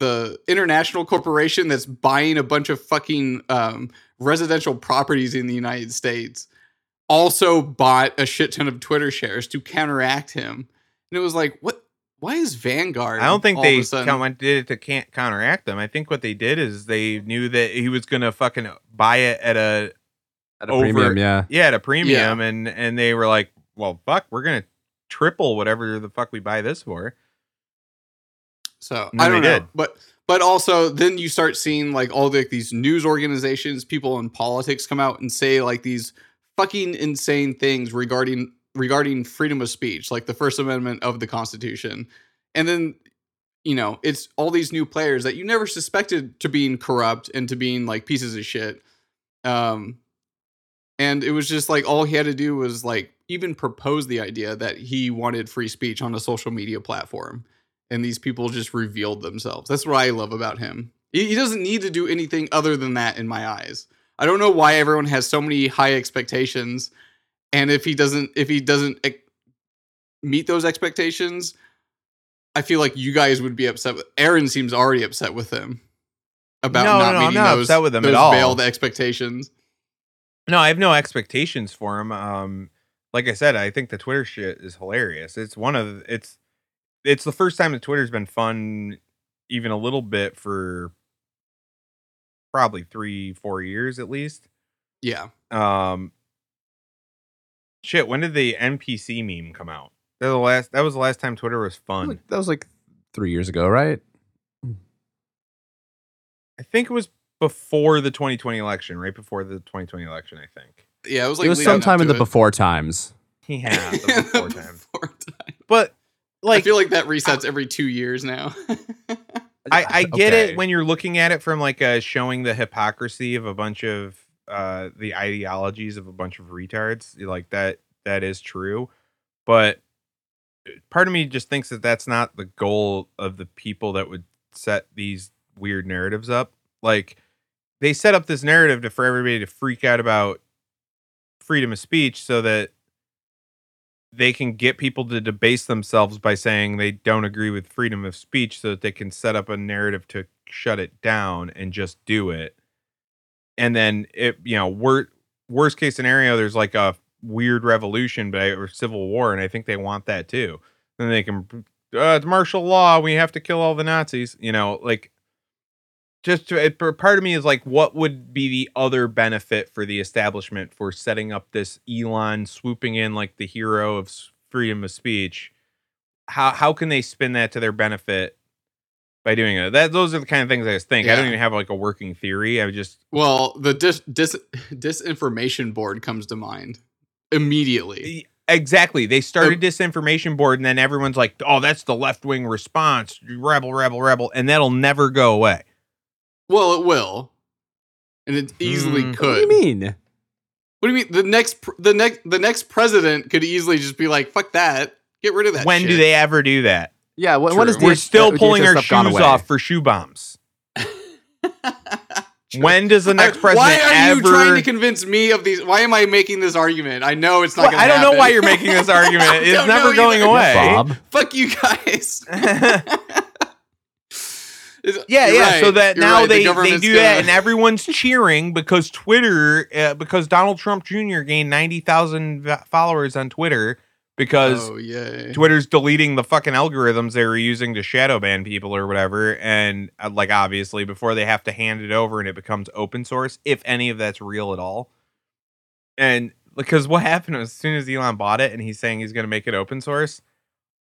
the international corporation that's buying a bunch of fucking um residential properties in the United States also bought a shit ton of Twitter shares to counteract him. And it was like, what why is Vanguard? I don't think all of they a sudden- count- did it to can't counteract them. I think what they did is they knew that he was gonna fucking buy it at a At a Over- premium, yeah. yeah at a premium, and and they were like, well, fuck, we're gonna triple whatever the fuck we buy this for. So I don't know, did. but but also then you start seeing like all the, these news organizations, people in politics come out and say like these fucking insane things regarding regarding freedom of speech, like the First Amendment of the Constitution, and then you know it's all these new players that you never suspected to being corrupt and to being like pieces of shit. Um, and it was just like all he had to do was like even proposed the idea that he wanted free speech on a social media platform and these people just revealed themselves. That's what I love about him. He, he doesn't need to do anything other than that in my eyes. I don't know why everyone has so many high expectations, and if he doesn't, if he doesn't ex- meet those expectations, I feel like you guys would be upset. With, Aaron seems already upset with him about No, not no, I'm meeting not those, upset with him at those all. veiled expectations. No, I have no expectations for him. Um, like I said, I think the Twitter shit is hilarious. It's one of it's it's the first time that Twitter's been fun, even a little bit for probably three, four years at least. Yeah, Um, shit. When did the NPC meme come out? That was the last. That was the last time Twitter was fun. That was like three years ago, right? I think it was before the 2020 election, right before the 2020 election. I think. Yeah, it was like it was sometime in the it. before times. Yeah, the before time. Before time. But like, I feel like that resets every two years now. I, I get Okay. it when you're looking at it from like uh, showing the hypocrisy of a bunch of uh, the ideologies of a bunch of retards. Like that, that is true. But uh, part of me just thinks that that's not the goal of the people that would set these weird narratives up. Like they set up this narrative to for everybody to freak out about freedom of speech so that they can get people to debase themselves by saying they don't agree with freedom of speech so that they can set up a narrative to shut it down and just do it. And then it, you know, wor- worst case scenario, there's like a weird revolution but or civil war, and I think they want that too. Then they can, uh, it's martial law. We have to kill all the Nazis. You know, like just to, it, part of me is like, what would be the other benefit for the establishment for setting up this Elon swooping in like the hero of freedom of speech? How how can they spin that to their benefit by doing it? That those are the kind of things I just think. I don't even have like a working theory. I just well, the dis, dis disinformation board comes to mind immediately. Exactly they started disinformation board and then everyone's like, oh, that's the left wing response, rebel, rebel, rebel, and that'll never go away. Well, it will, and it easily Hmm. could. What do you mean? What do you mean? The next, pr- the next, the next president could easily just be like, "Fuck that, get rid of that." when do they ever do that? Yeah, when, when is True. We're DH still uh, pulling our shoes off for shoe bombs. When does the next president Why are ever? you trying to convince me of these? Why am I making this argument? I know it's not. Well, gonna I don't know why you're making this argument. It's never going either. away. Bob. Fuck you guys. Yeah, yeah. right, So that you're now right, the they they do gonna- that, and everyone's cheering because Twitter, uh, because Donald Trump Jr. gained ninety thousand followers on Twitter because Oh. Twitter's deleting the fucking algorithms they were using to shadow ban people or whatever. And uh, like, obviously, before they have to hand it over and it becomes open source, if any of that's real at all. And because what happened was, as soon as Elon bought it and he's saying he's going to make it open source,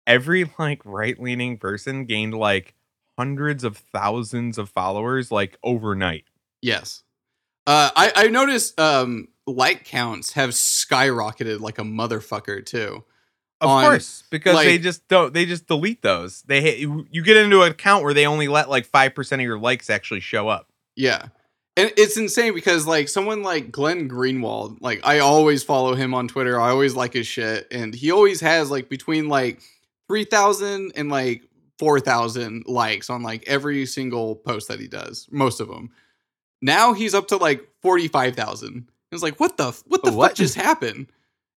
every like right leaning person gained like hundreds of thousands of followers like overnight. Yes. Uh, I I noticed um like counts have skyrocketed like a motherfucker too. Of On, course, because they just don't. They just delete those. They hit, you, get into an account where they only let like five percent of your likes actually show up. Yeah. And it's insane because like someone like Glenn Greenwald, like I always follow him on Twitter. I always like his shit. And he always has like between like 3,000 and like 4,000 likes on like every single post that he does, most of them. Now he's up to like 45,000. It's like, what the, what the oh, What? fuck just happened?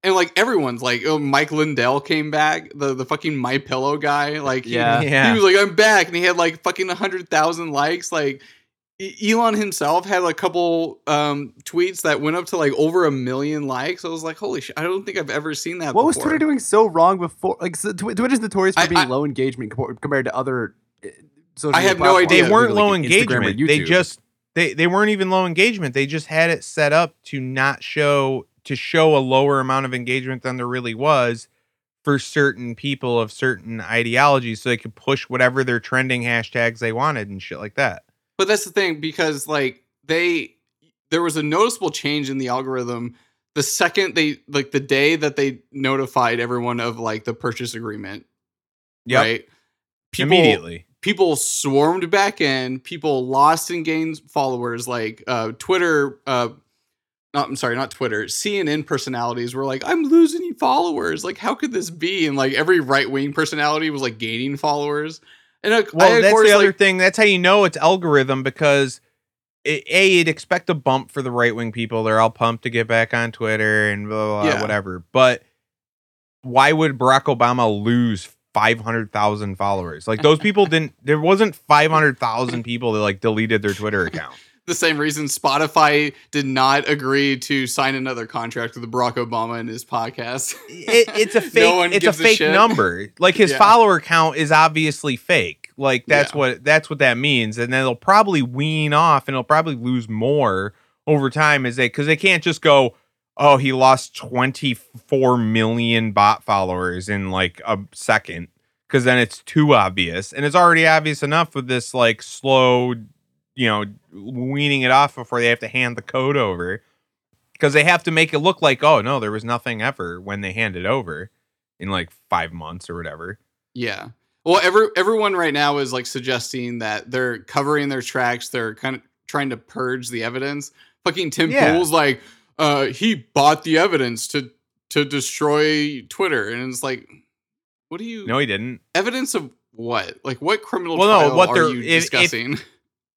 And like everyone's like, oh, Mike Lindell came back, the the fucking My Pillow guy. Like, he- Yeah. Yeah. he was like, I'm back, and he had like fucking hundred thousand likes. Like Elon himself had a couple um tweets that went up to like over a million likes. I was like, holy shit! I don't think I've ever seen that. What was. Twitter doing so wrong before? Like, so, Twi- Twitter's notorious for I- being I- low engagement compared to other. uh, Social I have no idea. they weren't like low engagement. They just they they weren't even low engagement. They just had it set up to not show to show a lower amount of engagement than there really was for certain people of certain ideologies, so they could push whatever their trending hashtags they wanted and shit like that. But that's the thing because like they there was a noticeable change in the algorithm the second they like the day that they notified everyone of like the purchase agreement. Yep. Right. Immediately. people swarmed back in people lost and gained followers like uh twitter uh not, i'm sorry not twitter cnn personalities were like i'm losing followers like how could this be and like every right-wing personality was like gaining followers and uh, Well, I, that's course, the other like, thing. That's how you know it's algorithm because it, a you'd expect a bump for the right wing people. They're all pumped to get back on Twitter and blah, blah, blah Yeah. whatever. But why would Barack Obama lose five hundred thousand followers? Like those people didn't. There wasn't five hundred thousand people that like deleted their Twitter account. The same reason spotify did not agree to sign another contract with barack obama in his podcast It, it's a No fake. one it's a gives a fake shit. number. Like his Yeah. follower count is obviously fake. Like that's Yeah. what that's what that means. And then they'll probably wean off, and they'll probably lose more over time as they because they can't just go. oh, he lost 24 million bot followers in like a second because then it's too obvious. And it's already obvious enough with this like slow, you know, weaning it off before they have to hand the code over because they have to make it look like, oh, no, there was nothing ever when they hand it over in like five months or whatever. Yeah. Well, every everyone right now is like suggesting that they're covering their tracks. They're kind of trying to purge the evidence. Fucking Tim Yeah. Pool's like, uh, he bought the evidence to to destroy Twitter, and it's like, what do you? No, he didn't. evidence of what? Like, what criminal Well, no, what are they're- you if- if- discussing?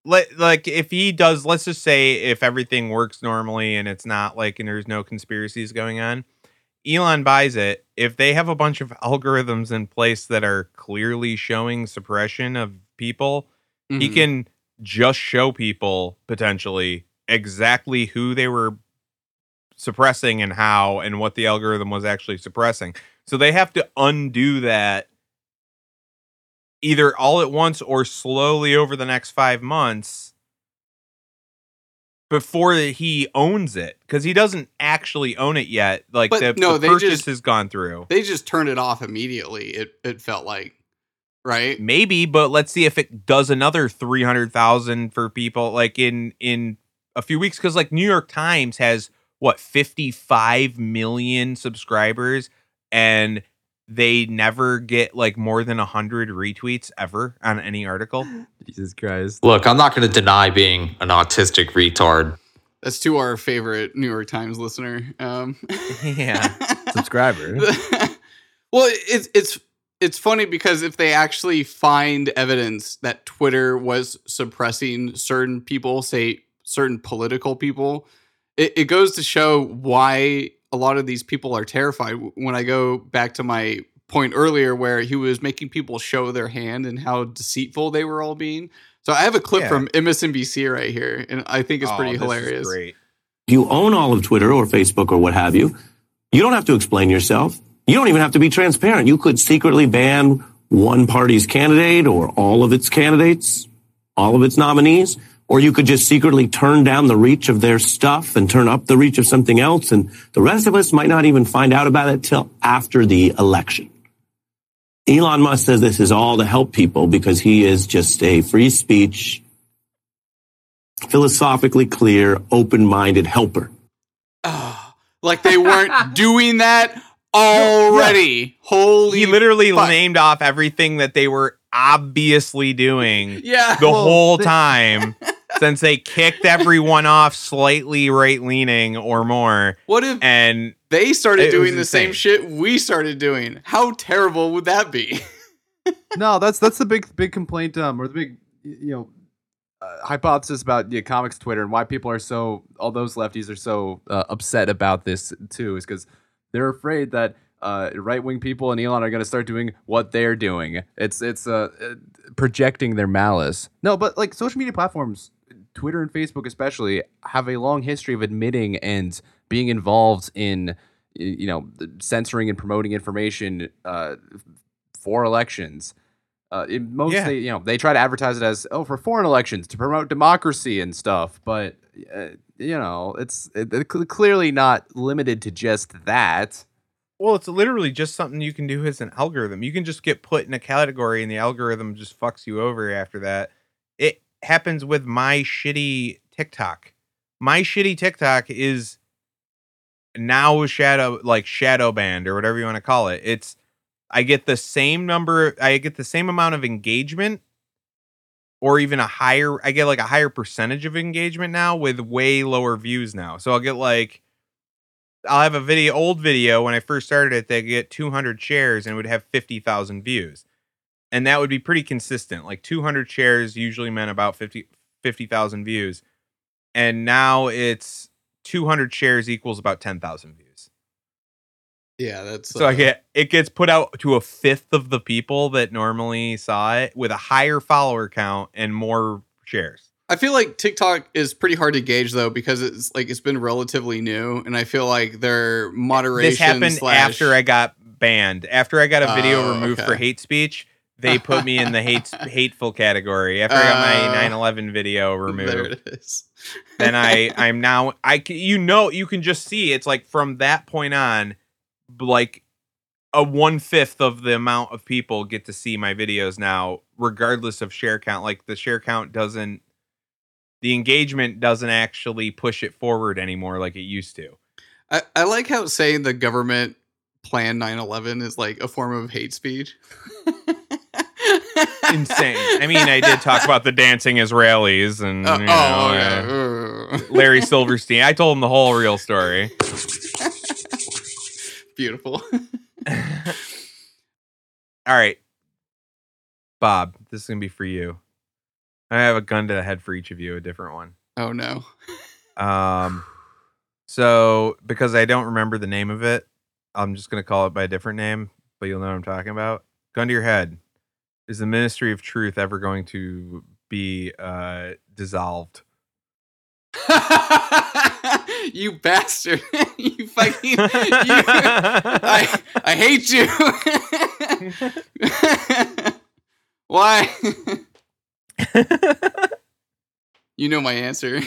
let like if he does let's just say if everything works normally and it's not like and there's no conspiracies going on elon buys it if they have a bunch of algorithms in place that are clearly showing suppression of people he Mhm. can just show people potentially exactly who they were suppressing and how and what the algorithm was actually suppressing so they have to undo that either all at once or slowly over the next five months before he owns it because he doesn't actually own it yet. Like But the, no, the they purchase just- has gone through. They just turned it off immediately. It it felt like, right? Maybe, but let's see if it does another three hundred thousand for people like in in a few weeks because like New York Times has what fifty five million subscribers and they never get like more than a hundred retweets ever on any article. Jesus Christ. Look, I'm not going to deny being an autistic retard. That's to our favorite New York Times listener. Um, Yeah. Subscriber. well, it's it's it's funny because if they actually find evidence that Twitter was suppressing certain people, say certain political people, it, it goes to show why a lot of these people are terrified. When I go back to my point earlier, where he was making people show their hand and how deceitful they were all being. So I have a clip Yeah. from MSNBC right here, and I think it's Oh, pretty this is hilarious. great. you own all of Twitter or Facebook or what have you, you don't have to explain yourself. You don't even have to be transparent. You could secretly ban one party's candidate or all of its candidates, all of its nominees, or you could just secretly turn down the reach of their stuff and turn up the reach of something else. And the rest of us might not even find out about it till after the election. Elon Musk says this is all to help people because he is just a free speech, philosophically clear, open-minded helper. Ah, like they weren't doing that already. Holy He literally fuck. named off everything that they were obviously doing Yeah. the Well, whole they- time since they kicked everyone off slightly right leaning or more. What if And they started doing the same shit we started doing? How terrible would that be? no, that's that's the big big complaint um or the big you know uh, hypothesis about the comics Twitter and why people are so all those lefties are so uh, upset about this too is because they're afraid that uh, right wing people and Elon are going to start doing what they're doing. It's it's uh, uh, projecting their malice. No, but like social media platforms, Twitter and Facebook especially, have a long history of admitting and being involved in you know censoring and promoting information uh, for elections. Uh, it, most Yeah. you know they try to advertise it as oh for foreign elections to promote democracy and stuff, but uh, you know it's it, it cl- clearly not limited to just that. well, it's literally just something you can do as an algorithm. You can just get put in a category and the algorithm just fucks you over after that. It happens with my shitty TikTok. My shitty TikTok is now shadow like shadow banned or whatever you want to call it. It's I get the same number I get the same amount of engagement or even a higher I get like a higher percentage of engagement now with way lower views now. So I'll get like I'll have a video old video when I first started it that get 200 shares and would have 50,000 views. And that would be pretty consistent. Like 200 shares usually meant about 50 50,000 views. And now it's 200 shares equals about 10,000 views. yeah, that's So uh, I get it gets put out to a fifth of the people that normally saw it with a higher follower count and more shares. I feel like TikTok is pretty hard to gauge though because it's like it's been relatively new, and I feel like their moderation. This happened slash- after I got banned. After I got a video Oh, removed for hate speech, they put me in the hate hateful category after I got my Uh, 9/11 video removed. There it is. then I I'm now I you know you can just see it's like from that point on, like a one fifth of the amount of people get to see my videos now, regardless of share count. Like the share count doesn't, the engagement doesn't actually push it forward anymore like it used to. I, I like how saying the government planned 9-11 is like a form of hate speech. Insane. I mean, I did talk about the dancing Israelis and Oh, you oh, know, uh. Larry Silverstein. I told him the whole real story. Beautiful. All right. Bob, this is going to be for you. I have a gun to the head for each of you, a different one. Oh no. Um, so because I don't remember the name of it, I'm just going to call it by a different name, but you'll know what I'm talking about. Gun to your head. Is the Ministry of Truth ever going to be uh, dissolved? you bastard. you fucking you, I I hate you. Why? you know my answer.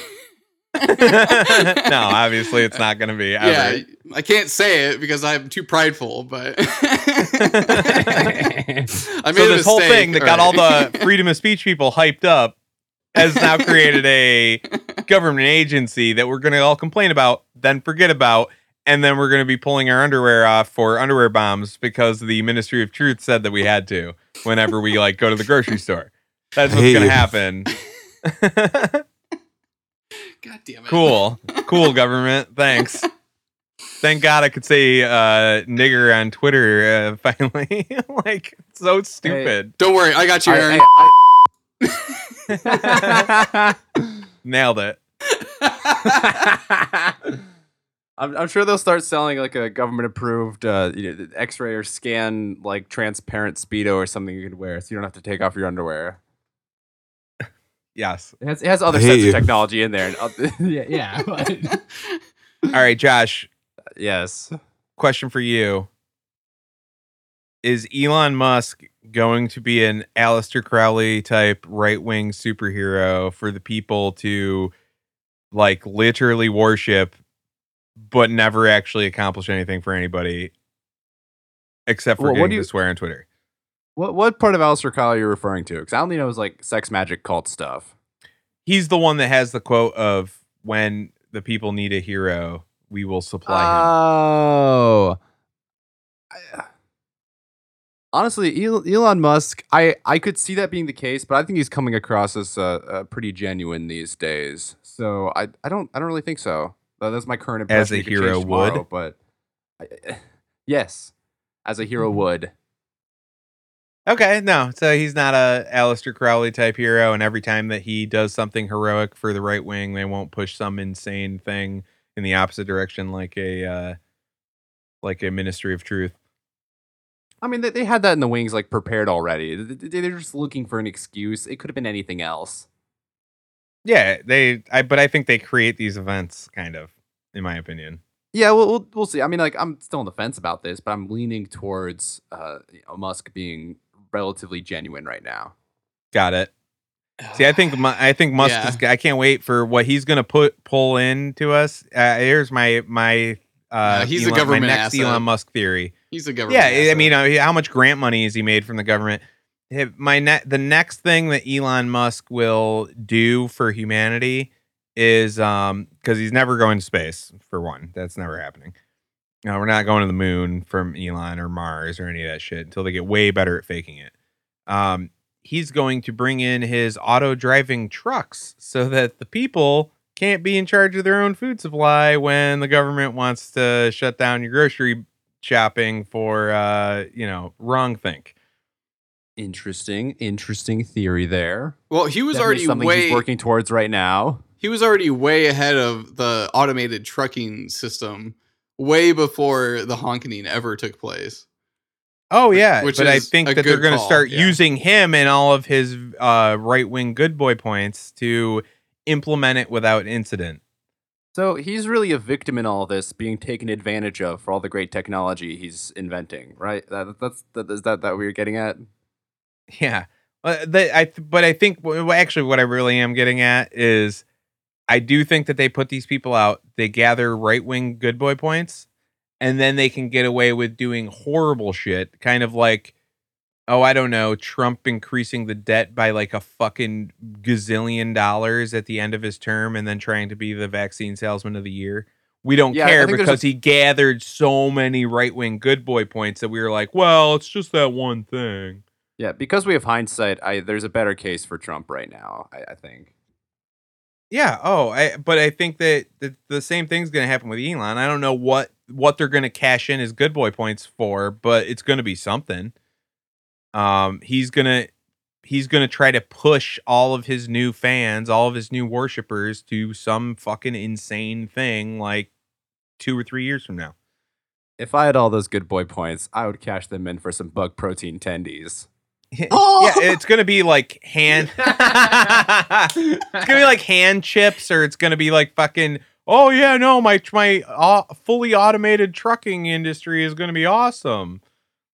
no, obviously it's not going to be. Ever. Yeah, I can't say it because I'm too prideful, but I made so a this whole thing that got all the freedom of speech people hyped up has now created a government agency that we're going to all complain about, then forget about, and then we're going to be pulling our underwear off for underwear bombs because the Ministry of Truth said that we had to whenever we like go to the grocery store. That's what's Hey. going to happen. God damn it. cool, cool government. Thanks. Thank God I could say uh, nigger on Twitter uh, finally. like so stupid. Don't worry, I got you, I- Aaron. I- Nailed it. I'm, I'm sure they'll start selling like a government approved uh, you know, X-ray or scan like transparent speedo or something you can wear, so you don't have to take off your underwear. Yes. It has, it has other I sets you. of technology in there. Yeah, yeah. but- All right, Josh. yes. Question for you: Is Elon Musk going to be an Aleister Crowley type right wing superhero for the people to like literally worship, but never actually accomplish anything for anybody except for Well, what getting do you- to swear on Twitter? What what part of Alistair Kyle are you referring to? Because I only know it's like sex magic cult stuff. He's the one that has the quote of "When the people need a hero, we will supply him." Oh. Honestly, Elon Musk, I, I could see that being the case, but I think he's coming across as uh, uh, pretty genuine these days. So I, I don't I don't really think so. That's my current impression. As a It could change hero would? but I, yes, as a hero Mm-hmm. would. Okay, no. So he's not a Aleister Crowley type hero, and every time that he does something heroic for the right wing, they won't push some insane thing in the opposite direction, like a uh, like a Ministry of Truth. I mean, they, they had that in the wings like prepared already. Th- th- They're just looking for an excuse. It could have been anything else. Yeah, they. I but I think they create these events, kind of, in my opinion. Yeah, we'll, we'll we'll see. I mean, like I'm still on the fence about this, but I'm leaning towards uh, you know, Musk being relatively genuine right now. Got it. See, I think I think Musk Yeah. is. I can't wait for what he's gonna put pull into us. Uh, here's my my. Uh, Uh, he's a government my next asset. Elon Musk theory. He's a government. Yeah, I mean, uh, how much grant money has he made from the government? My ne- the next thing that Elon Musk will do for humanity is um because he's never going to space for one. That's never happening. No, we're not going to the moon from Elon or Mars or any of that shit until they get way better at faking it. Um, he's going to bring in his auto driving trucks so that the people can't be in charge of their own food supply when the government wants to shut down your grocery shopping for uh you know wrong think Interesting, interesting theory there. well, he was Definitely already something way he's working towards right now. he was already way ahead of the automated trucking system way before the honking ever took place. oh yeah Which but i think that they're going to start yeah. using him and all of his uh right-wing good boy points to implement it without incident So he's really a victim in all this, being taken advantage of for all the great technology he's inventing, right? That, that's that, is that that what you're getting at? Yeah. Uh, the, I but I think w- actually what I really am getting at is I do think that they put these people out, they gather right wing good boy points, and then they can get away with doing horrible shit, kind of like, oh, I don't know, Trump increasing the debt by like a fucking gazillion dollars at the end of his term and then trying to be the vaccine salesman of the year. We don't Yeah, care because a- he gathered so many right wing good boy points that we were like, well, it's just that one thing. Yeah, because we have hindsight, I there's a better case for Trump right now. I, I think. Yeah. Oh, I but I think that the, the same thing's going to happen with Elon. I don't know what what they're going to cash in his good boy points for, but it's going to be something. Um, he's gonna he's gonna try to push all of his new fans, all of his new worshippers to some fucking insane thing like two or three years from now. If I had all those good boy points, I would cash them in for some bug protein tendies. yeah, it's gonna be like hand. it's gonna be like hand chips, or it's gonna be like fucking. Oh yeah, no, my my uh, fully automated trucking industry is gonna be awesome.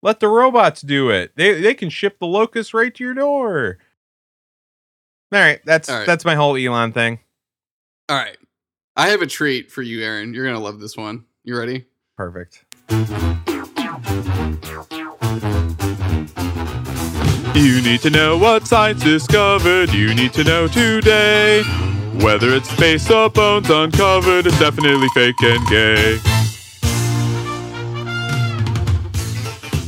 Let the robots do it. They they can ship the locust right to your door. All right, that's All right. that's my whole Elon thing. All right. I have a treat for you, Aaron. You're gonna love this one. You ready? Perfect. You need to know what science discovered. You need to know today. Whether it's space or bones uncovered, it's definitely fake and gay.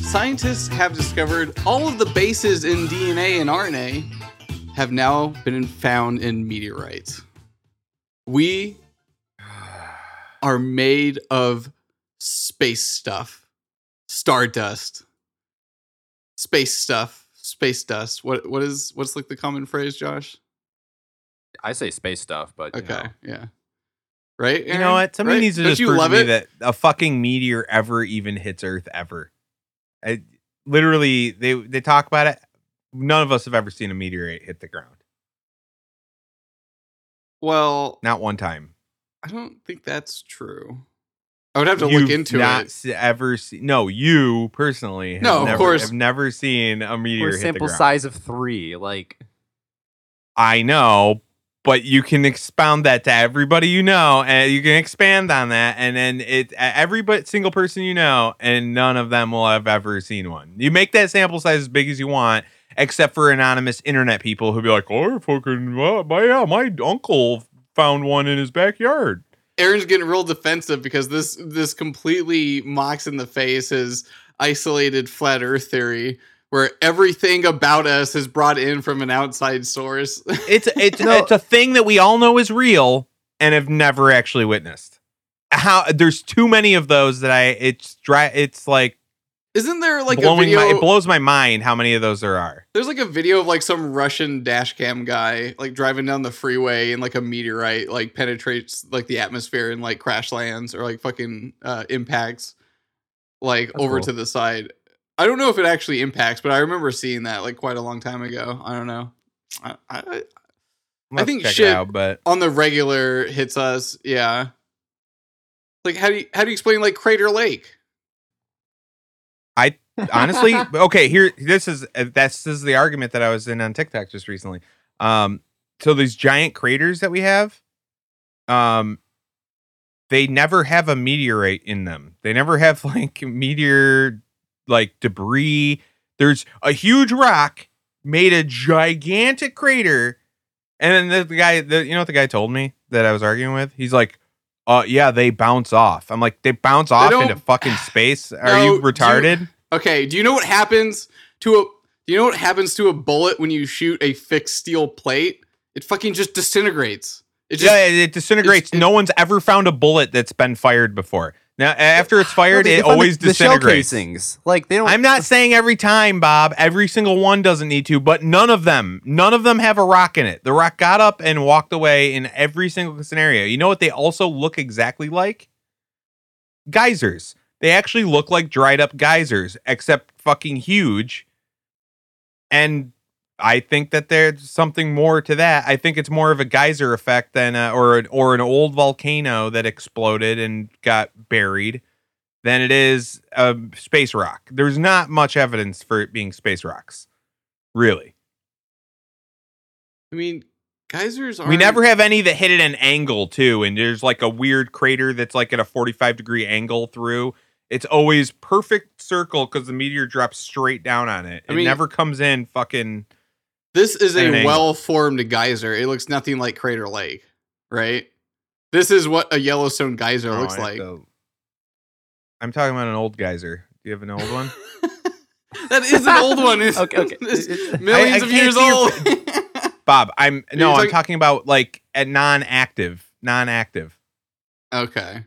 Scientists have discovered all of the bases in DNA and RNA have now been found in meteorites. We are made of space stuff, stardust, space stuff, space dust. What what is what's like the common phrase, Josh? I say space stuff, but you Okay, know. yeah. Right? You know what? Somebody Right? needs to Don't just you prove to me it? that a fucking meteor ever even hits Earth ever. I, literally, they they talk about it. None of us have ever seen a meteorite hit the ground. Well, Not one time. I don't think that's true. I would have to look You've into not it. se- ever seen. No, you personally. Have No, of never, course. have never seen a meteor We're hit the sample ground. size of three. Like I know, but you can expound that to everybody you know, and you can expand on that, and then it every but single person you know, and none of them will have ever seen one. You make that sample size as big as you want, except for anonymous internet people who be like, "Oh, fucking, well, my yeah, my uncle found one in his backyard." Aaron's getting real defensive because this this completely mocks in the face his isolated flat Earth theory, where everything about us is brought in from an outside source. It's it's it's a thing that we all know is real and have never actually witnessed. How there's too many of those that I it's dry. It's like Isn't there like a video? my, it blows my mind how many of those there are. there's like a video of like some Russian dash cam guy like driving down the freeway and like a meteorite like penetrates like the atmosphere and like crash lands or like fucking uh, impacts like That's over cool. to the side. I don't know if it actually impacts, but I remember seeing that like quite a long time ago. I don't know. I, I, Let's think shit- out, but on the regular hits us, yeah. Like how do you how do you explain like Crater Lake? Honestly, okay, here this is uh, that's this is the argument that I was in on TikTok just recently. Um, so these giant craters that we have, um, they never have a meteorite in them. They never have like meteor like debris. There's a huge rock made a gigantic crater, and then the, guy, the, you know what the guy told me that I was arguing with? He's like. Uh yeah, they bounce off. I'm like, they bounce off don't- into fucking space. Are No, you retarded? Okay, do you know what happens to a do you know what happens to a bullet when you shoot a fixed steel plate? It fucking just disintegrates. It just yeah, it, it disintegrates. it's- no one's ever found a bullet that's been fired before. Now, after it's fired, No, they it found the- always the, shell disintegrates. casings. Like they don't. I'm not saying every time, Bob. Every single one doesn't need to, but none of them, none of them have a rock in it. The rock got up and walked away in every single scenario. You know what they also look exactly like? Geysers. They actually look like dried up geysers, except fucking huge. And I think that there's something more to that. I think it's more of a geyser effect than a, or an, or an old volcano that exploded and got buried than it is a space rock. There's not much evidence for it being space rocks. Really. I mean, geysers are. We never have any that hit at an angle too, and there's like a weird crater that's like at a 45 degree angle through. It's always perfect circle because the meteor drops straight down on it. I It mean- never comes in fucking. This is a well-formed geyser. It looks nothing like Crater Lake, right? This is what a Yellowstone geyser Oh, looks like. to- I'm talking about an old geyser. Do you have an old one? that is an old one. It's, Okay, okay. it's millions I of years see your- old. Bob, I'm You're no, I'm talking- talking about like a non-active, non-active. okay.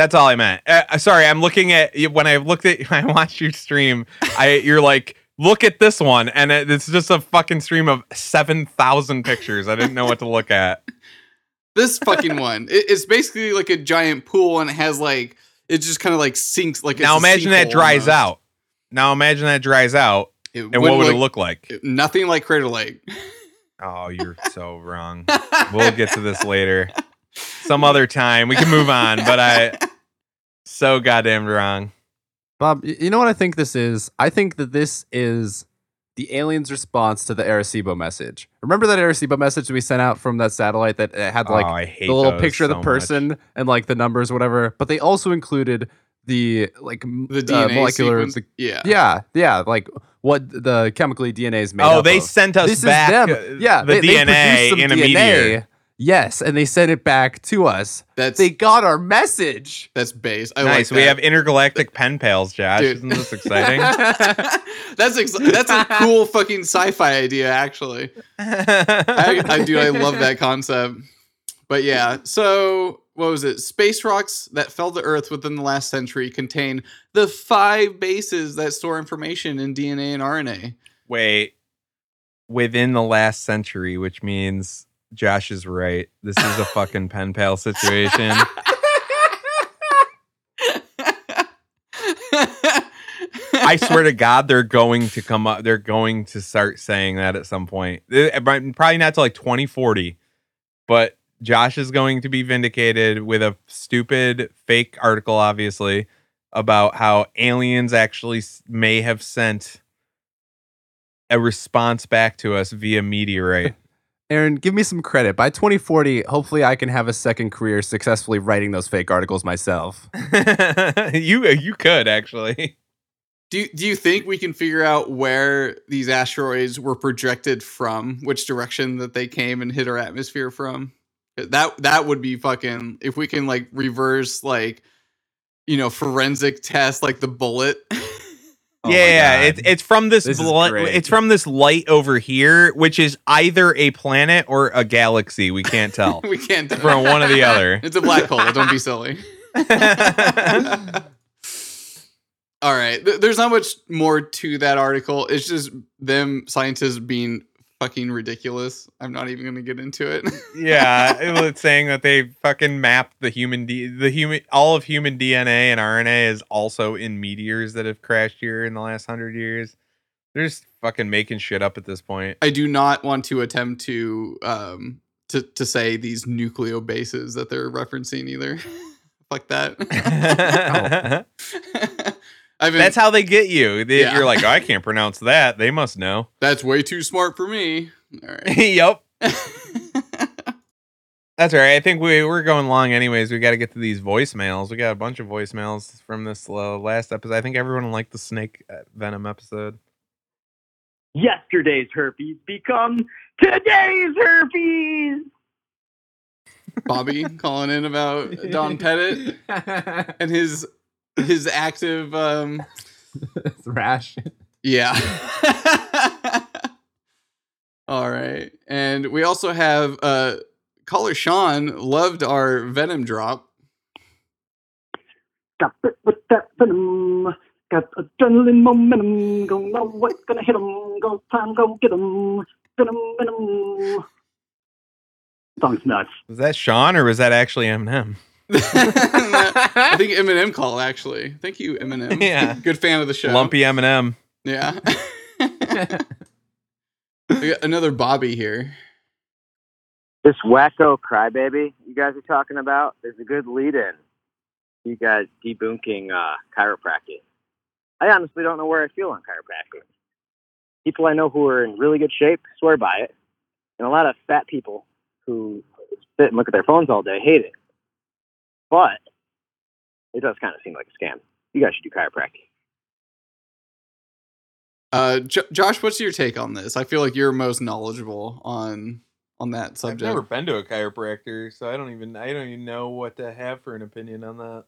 That's all I meant. Uh, sorry, I'm looking at when I looked at I watched your stream. I you're like, look at this one, and it, it's just a fucking stream of seven thousand pictures. I didn't know what to look at. This fucking one. It, it's basically like a giant pool, and it has like it just kind of like sinks. Like now imagine that dries almost. out. Now imagine that dries out, It and what would it look like? Nothing like Crater Lake. Oh, you're so wrong. We'll get to this later, some other time. We can move on, but I so goddamn wrong. Bob, you know what I think this is? I think that this is the aliens' response to the Arecibo message. Remember that Arecibo message we sent out from that satellite that had like oh, the little those picture of so the much. person and like the numbers, whatever. But they also included the like m- The uh, DNA molecular. the- yeah. yeah, yeah, like what the chemically DNA is made. Oh, up they of. sent us this back. is them. uh, Yeah, the they, they DNA produced some in a DNA. meteor. Yes, and they sent it back to us. That's They got our message. that's base. I nice. Like we have intergalactic pen pals, Josh. Dude. Isn't this exciting? that's ex- that's a cool fucking sci-fi idea, actually. I, I do. I love that concept. But yeah, so what was it? Space rocks that fell to Earth within the last century contain the five bases that store information in DNA and RNA. Wait, within the last century, which means Josh is right. This is a fucking pen pal situation. I swear to God, they're going to come up. They're going to start saying that at some point. Probably not till like 2040. But Josh is going to be vindicated with a stupid fake article, obviously, about how aliens actually may have sent a response back to us via meteorite. Aaron, give me some credit. By 2040, hopefully I can have a second career successfully writing those fake articles myself. you you could actually. Do you, do you think we can figure out where these asteroids were projected from, which direction that they came and hit our atmosphere from? That that would be fucking if we can like reverse like you know forensic test like the bullet. Oh my yeah, it's it's from this, This bl- it's from this light over here, which is either a planet or a galaxy. We can't tell. we can't do from one or the other. It's a black hole. Don't be silly. All right. Th- there's not much more to that article. It's just them scientists being fucking ridiculous. I'm not even going to get into it. yeah, it was saying that they fucking mapped the human D- the human all of human DNA and RNA is also in meteors that have crashed here in the last hundred years. They're just fucking making shit up at this point. I do not want to attempt to um to to say these nucleobases that they're referencing either. Fuck that. I've been, That's how they get you. They, Yeah. You're like, I can't pronounce that. They must know. that's way too smart for me. All right. yep. That's all right. I think we we're going long anyways. We got to get to these voicemails. We got a bunch of voicemails from this uh, last episode. I think everyone liked the snake uh, venom episode. Yesterday's herpes become today's herpes. Bobby calling in about Don Pettit and his his active um Rash. yeah. All right. And we also have uh caller Sean loved our Venom drop. Got bit with that venom. Got adrenaline momentum. Go know what's gonna hit 'em. Go time, go get 'em. Venom, venom. Song's nuts. Was that Sean or was that actually Eminem? I think Eminem call actually. Thank you, Eminem. Yeah. Good fan of the show. Lumpy Eminem. Yeah. we got another Bobby here. This wacko crybaby you guys are talking about is a good lead-in. You guys debunking uh, chiropractic. I honestly don't know where I feel on chiropractic. people I know who are in really good shape swear by it, and a lot of fat people who sit and look at their phones all day hate it. But it does kind of seem like a scam. You guys should do chiropractic. Uh, J- Josh, what's your take on this? I feel like you're most knowledgeable on on that subject. I've never been to a chiropractor, so I don't even I don't even know what to have for an opinion on that.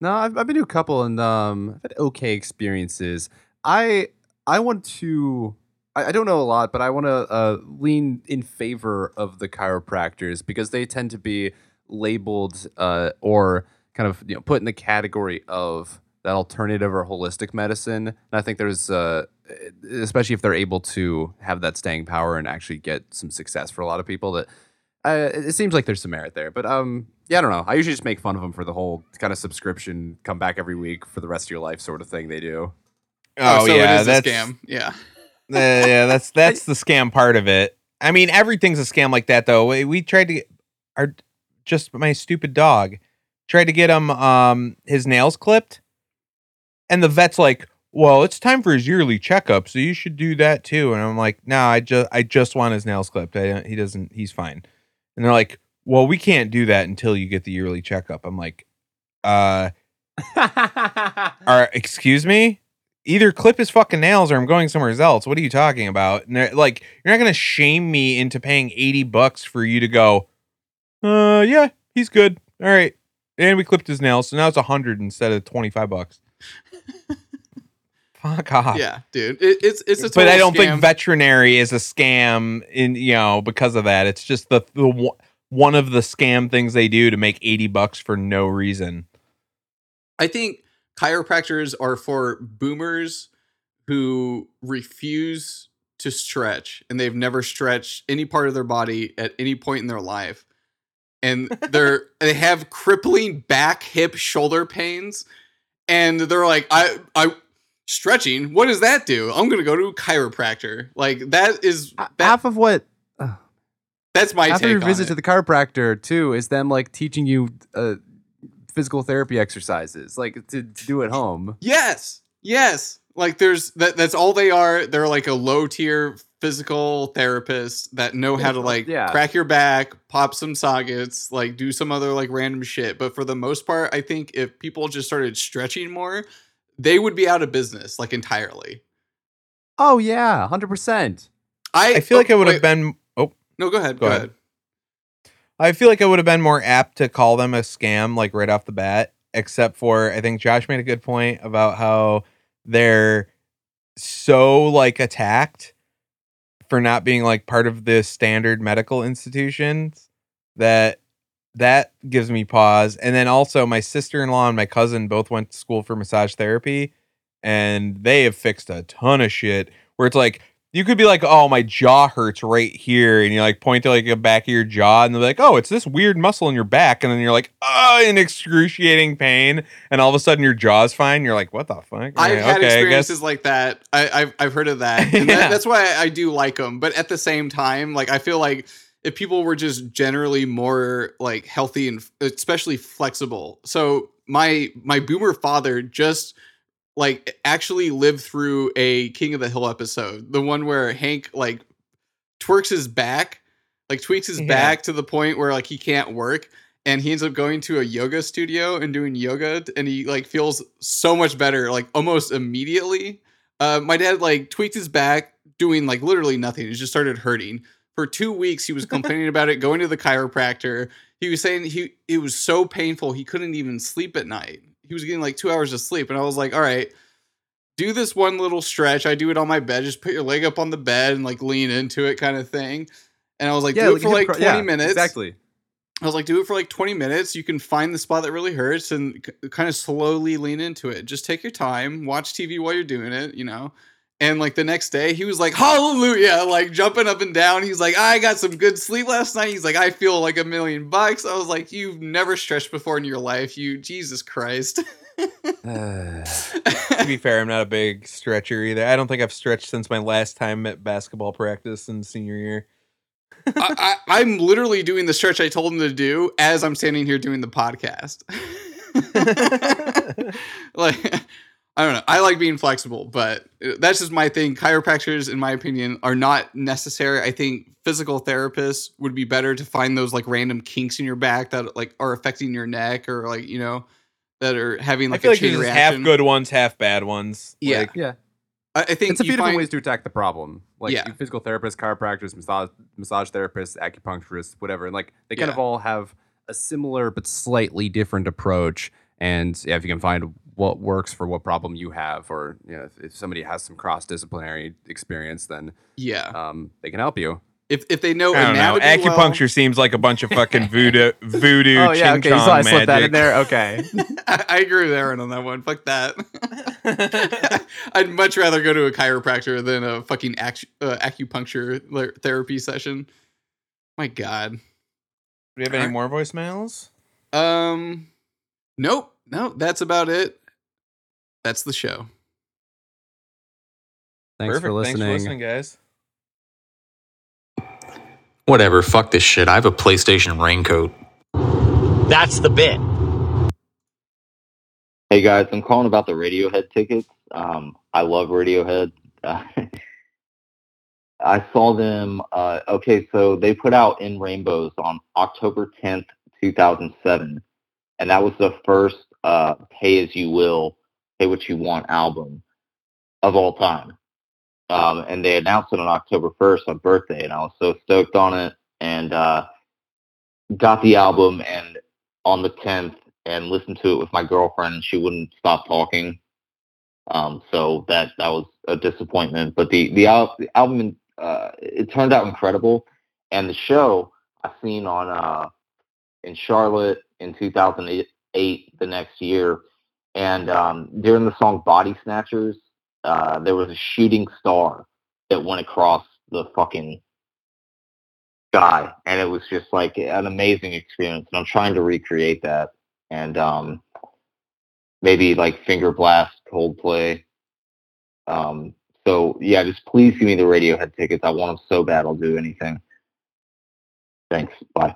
No, I've, I've been to a couple and um, I've had okay experiences. I I want to. I, I don't know a lot, but I want to uh, lean in favor of the chiropractors because they tend to be labeled uh, or kind of you know put in the category of that alternative or holistic medicine. And I think there's, uh, especially if they're able to have that staying power and actually get some success for a lot of people, that uh, it it seems like there's some merit there. But um, yeah, I don't know. I usually just make fun of them for the whole kind of subscription, come back every week for the rest of your life sort of thing they do. Oh, so yeah, it is that's a scam. Yeah. Uh, yeah, that's that's the scam part of it. I mean, everything's a scam like that though. We, we tried to get our just my stupid dog tried to get him um his nails clipped, and the vet's like, "Well, it's time for his yearly checkup, so you should do that too." And I'm like, "No, I just I just want his nails clipped. I, he doesn't. He's fine." And they're like, "Well, we can't do that until you get the yearly checkup." I'm like, "Uh, are excuse me." Either clip his fucking nails or I'm going somewhere else. What are you talking about? And they're like, you're not gonna shame me into paying 80 bucks for you to go, uh yeah, he's good. All right. And we clipped his nails, so now it's a hundred instead of 25 bucks. Fuck off. Yeah, dude. It, it's it's a But I don't think veterinary is a scam in you know because of that. It's just the the one- one of the scam things they do to make 80 bucks for no reason. I think chiropractors are for boomers who refuse to stretch and they've never stretched any part of their body at any point in their life. And they're they have crippling back, hip, shoulder pains and they're like I I stretching, what does that do? I'm going to go to a chiropractor. Like that is that, Half of what that's my half of your visit it. to the chiropractor too is them like teaching you uh, physical therapy exercises, like to, to do at home. Yes. Yes. Like there's that that's all they are. They're like a low tier physical therapist that know how to like Yeah. crack your back, pop some sockets, like do some other like random shit. But for the most part, I think if people just started stretching more, they would be out of business like entirely. Oh yeah, hundred percent. I I feel like oh, I would have been oh No, go ahead. Go Go, ahead. ahead. I feel like I would have been more apt to call them a scam, like right off the bat, except for I think Josh made a good point about how they're so like attacked for not being like part of the standard medical institutions that that gives me pause. And then also my sister-in-law and my cousin both went to school for massage therapy and they have fixed a ton of shit where it's like you could be like, "Oh, my jaw hurts right here," and you like point to like the back of your jaw, and they're like, "Oh, it's this weird muscle in your back," and then you're like, "Oh, in excruciating pain," and all of a sudden your jaw's fine. You're like, "What the fuck?" I've Yeah, had okay, I guess- experiences like that. I, I've I've heard of that. And Yeah. that, that's why I do like them. But at the same time, like I feel like if people were just generally more like healthy and especially flexible. So my my boomer father just like actually lived through a King of the Hill episode, the one where Hank like twerks his back, like tweaks his Yeah. back to the point where like he can't work and he ends up going to a yoga studio and doing yoga and he like feels so much better like almost immediately. Uh my dad like tweaked his back doing like literally nothing. It just started hurting. For two weeks he was complaining about it going to the chiropractor. He was saying he it was so painful he couldn't even sleep at night he was getting like two hours of sleep and i was like all right do this one little stretch i do it on my bed just put your leg up on the bed and like lean into it kind of thing and i was like do it for like cr- 20 yeah, minutes Exactly. I was like, do it for like 20 minutes. You can find the spot that really hurts and k- kind of slowly lean into it. Just take your time, watch TV while you're doing it, you know? And like the next day, he was like, hallelujah, like jumping up and down. He's like, I got some good sleep last night. He's like, I feel like a million bucks. I was like, you've never stretched before in your life. You, Jesus Christ. to be fair, I'm not a big stretcher either. I don't think I've stretched since my last time at basketball practice in senior year. I, I, I'm literally doing the stretch I told him to do as I'm standing here doing the podcast. like, I don't know. I like being flexible, but uh, that's just my thing. Chiropractors, in my opinion, are not necessary. I think physical therapists would be better to find those like random kinks in your back that like are affecting your neck or like you know that are having I like feel a like chain there's just reaction. half good ones, half bad ones. Yeah. Like, Yeah. I, I think it's a you few different find- ways to attack the problem. Like Yeah. physical therapists, chiropractors, massage massage therapists, acupuncturists, whatever. And like they kind Yeah. of all have a similar but slightly different approach. And yeah, if you can find what works for what problem you have, or you know, if, if somebody has some cross disciplinary experience, then Yeah. um, they can help you. If if they know I don't know. anatomy well- Acupuncture seems like a bunch of fucking voodoo, voodoo. oh yeah, ching okay. You saw I chong slipped that in magic. there. Okay. I, I agree with Aaron on that one. Fuck that. I'd much rather go to a chiropractor than a fucking acu- uh, acupuncture therapy session. My God. Do we have any Alright. more voicemails? Um, nope, no, that's about it. That's the show. Thanks Perfect. for listening. Thanks for listening, guys. Whatever, fuck this shit. I have a PlayStation raincoat. That's the bit. Hey guys, I'm calling about the Radiohead tickets. Um, I love Radiohead. Uh, I saw them. Uh, okay, so they put out In Rainbows on October 10th, 2007, and that was the first uh, Pay as You Will, Pay What You Want album of all time. Um, and they announced it on October 1st on birthday, and I was so stoked on it. And uh, got the album, and on the 10th, and listened to it with my girlfriend, and she wouldn't stop talking. Um, so that that was a disappointment. But the the, al- the album uh, it turned out incredible, and the show I seen on uh, in Charlotte in 2008 the next year, and um, during the song Body Snatchers, uh, there was a shooting star that went across the fucking sky, and it was just like an amazing experience. And I'm trying to recreate that, and um, maybe like Finger Blast, Coldplay. Um, so yeah, just please give me the Radiohead tickets. I want them so bad. I'll do anything. Thanks. Bye.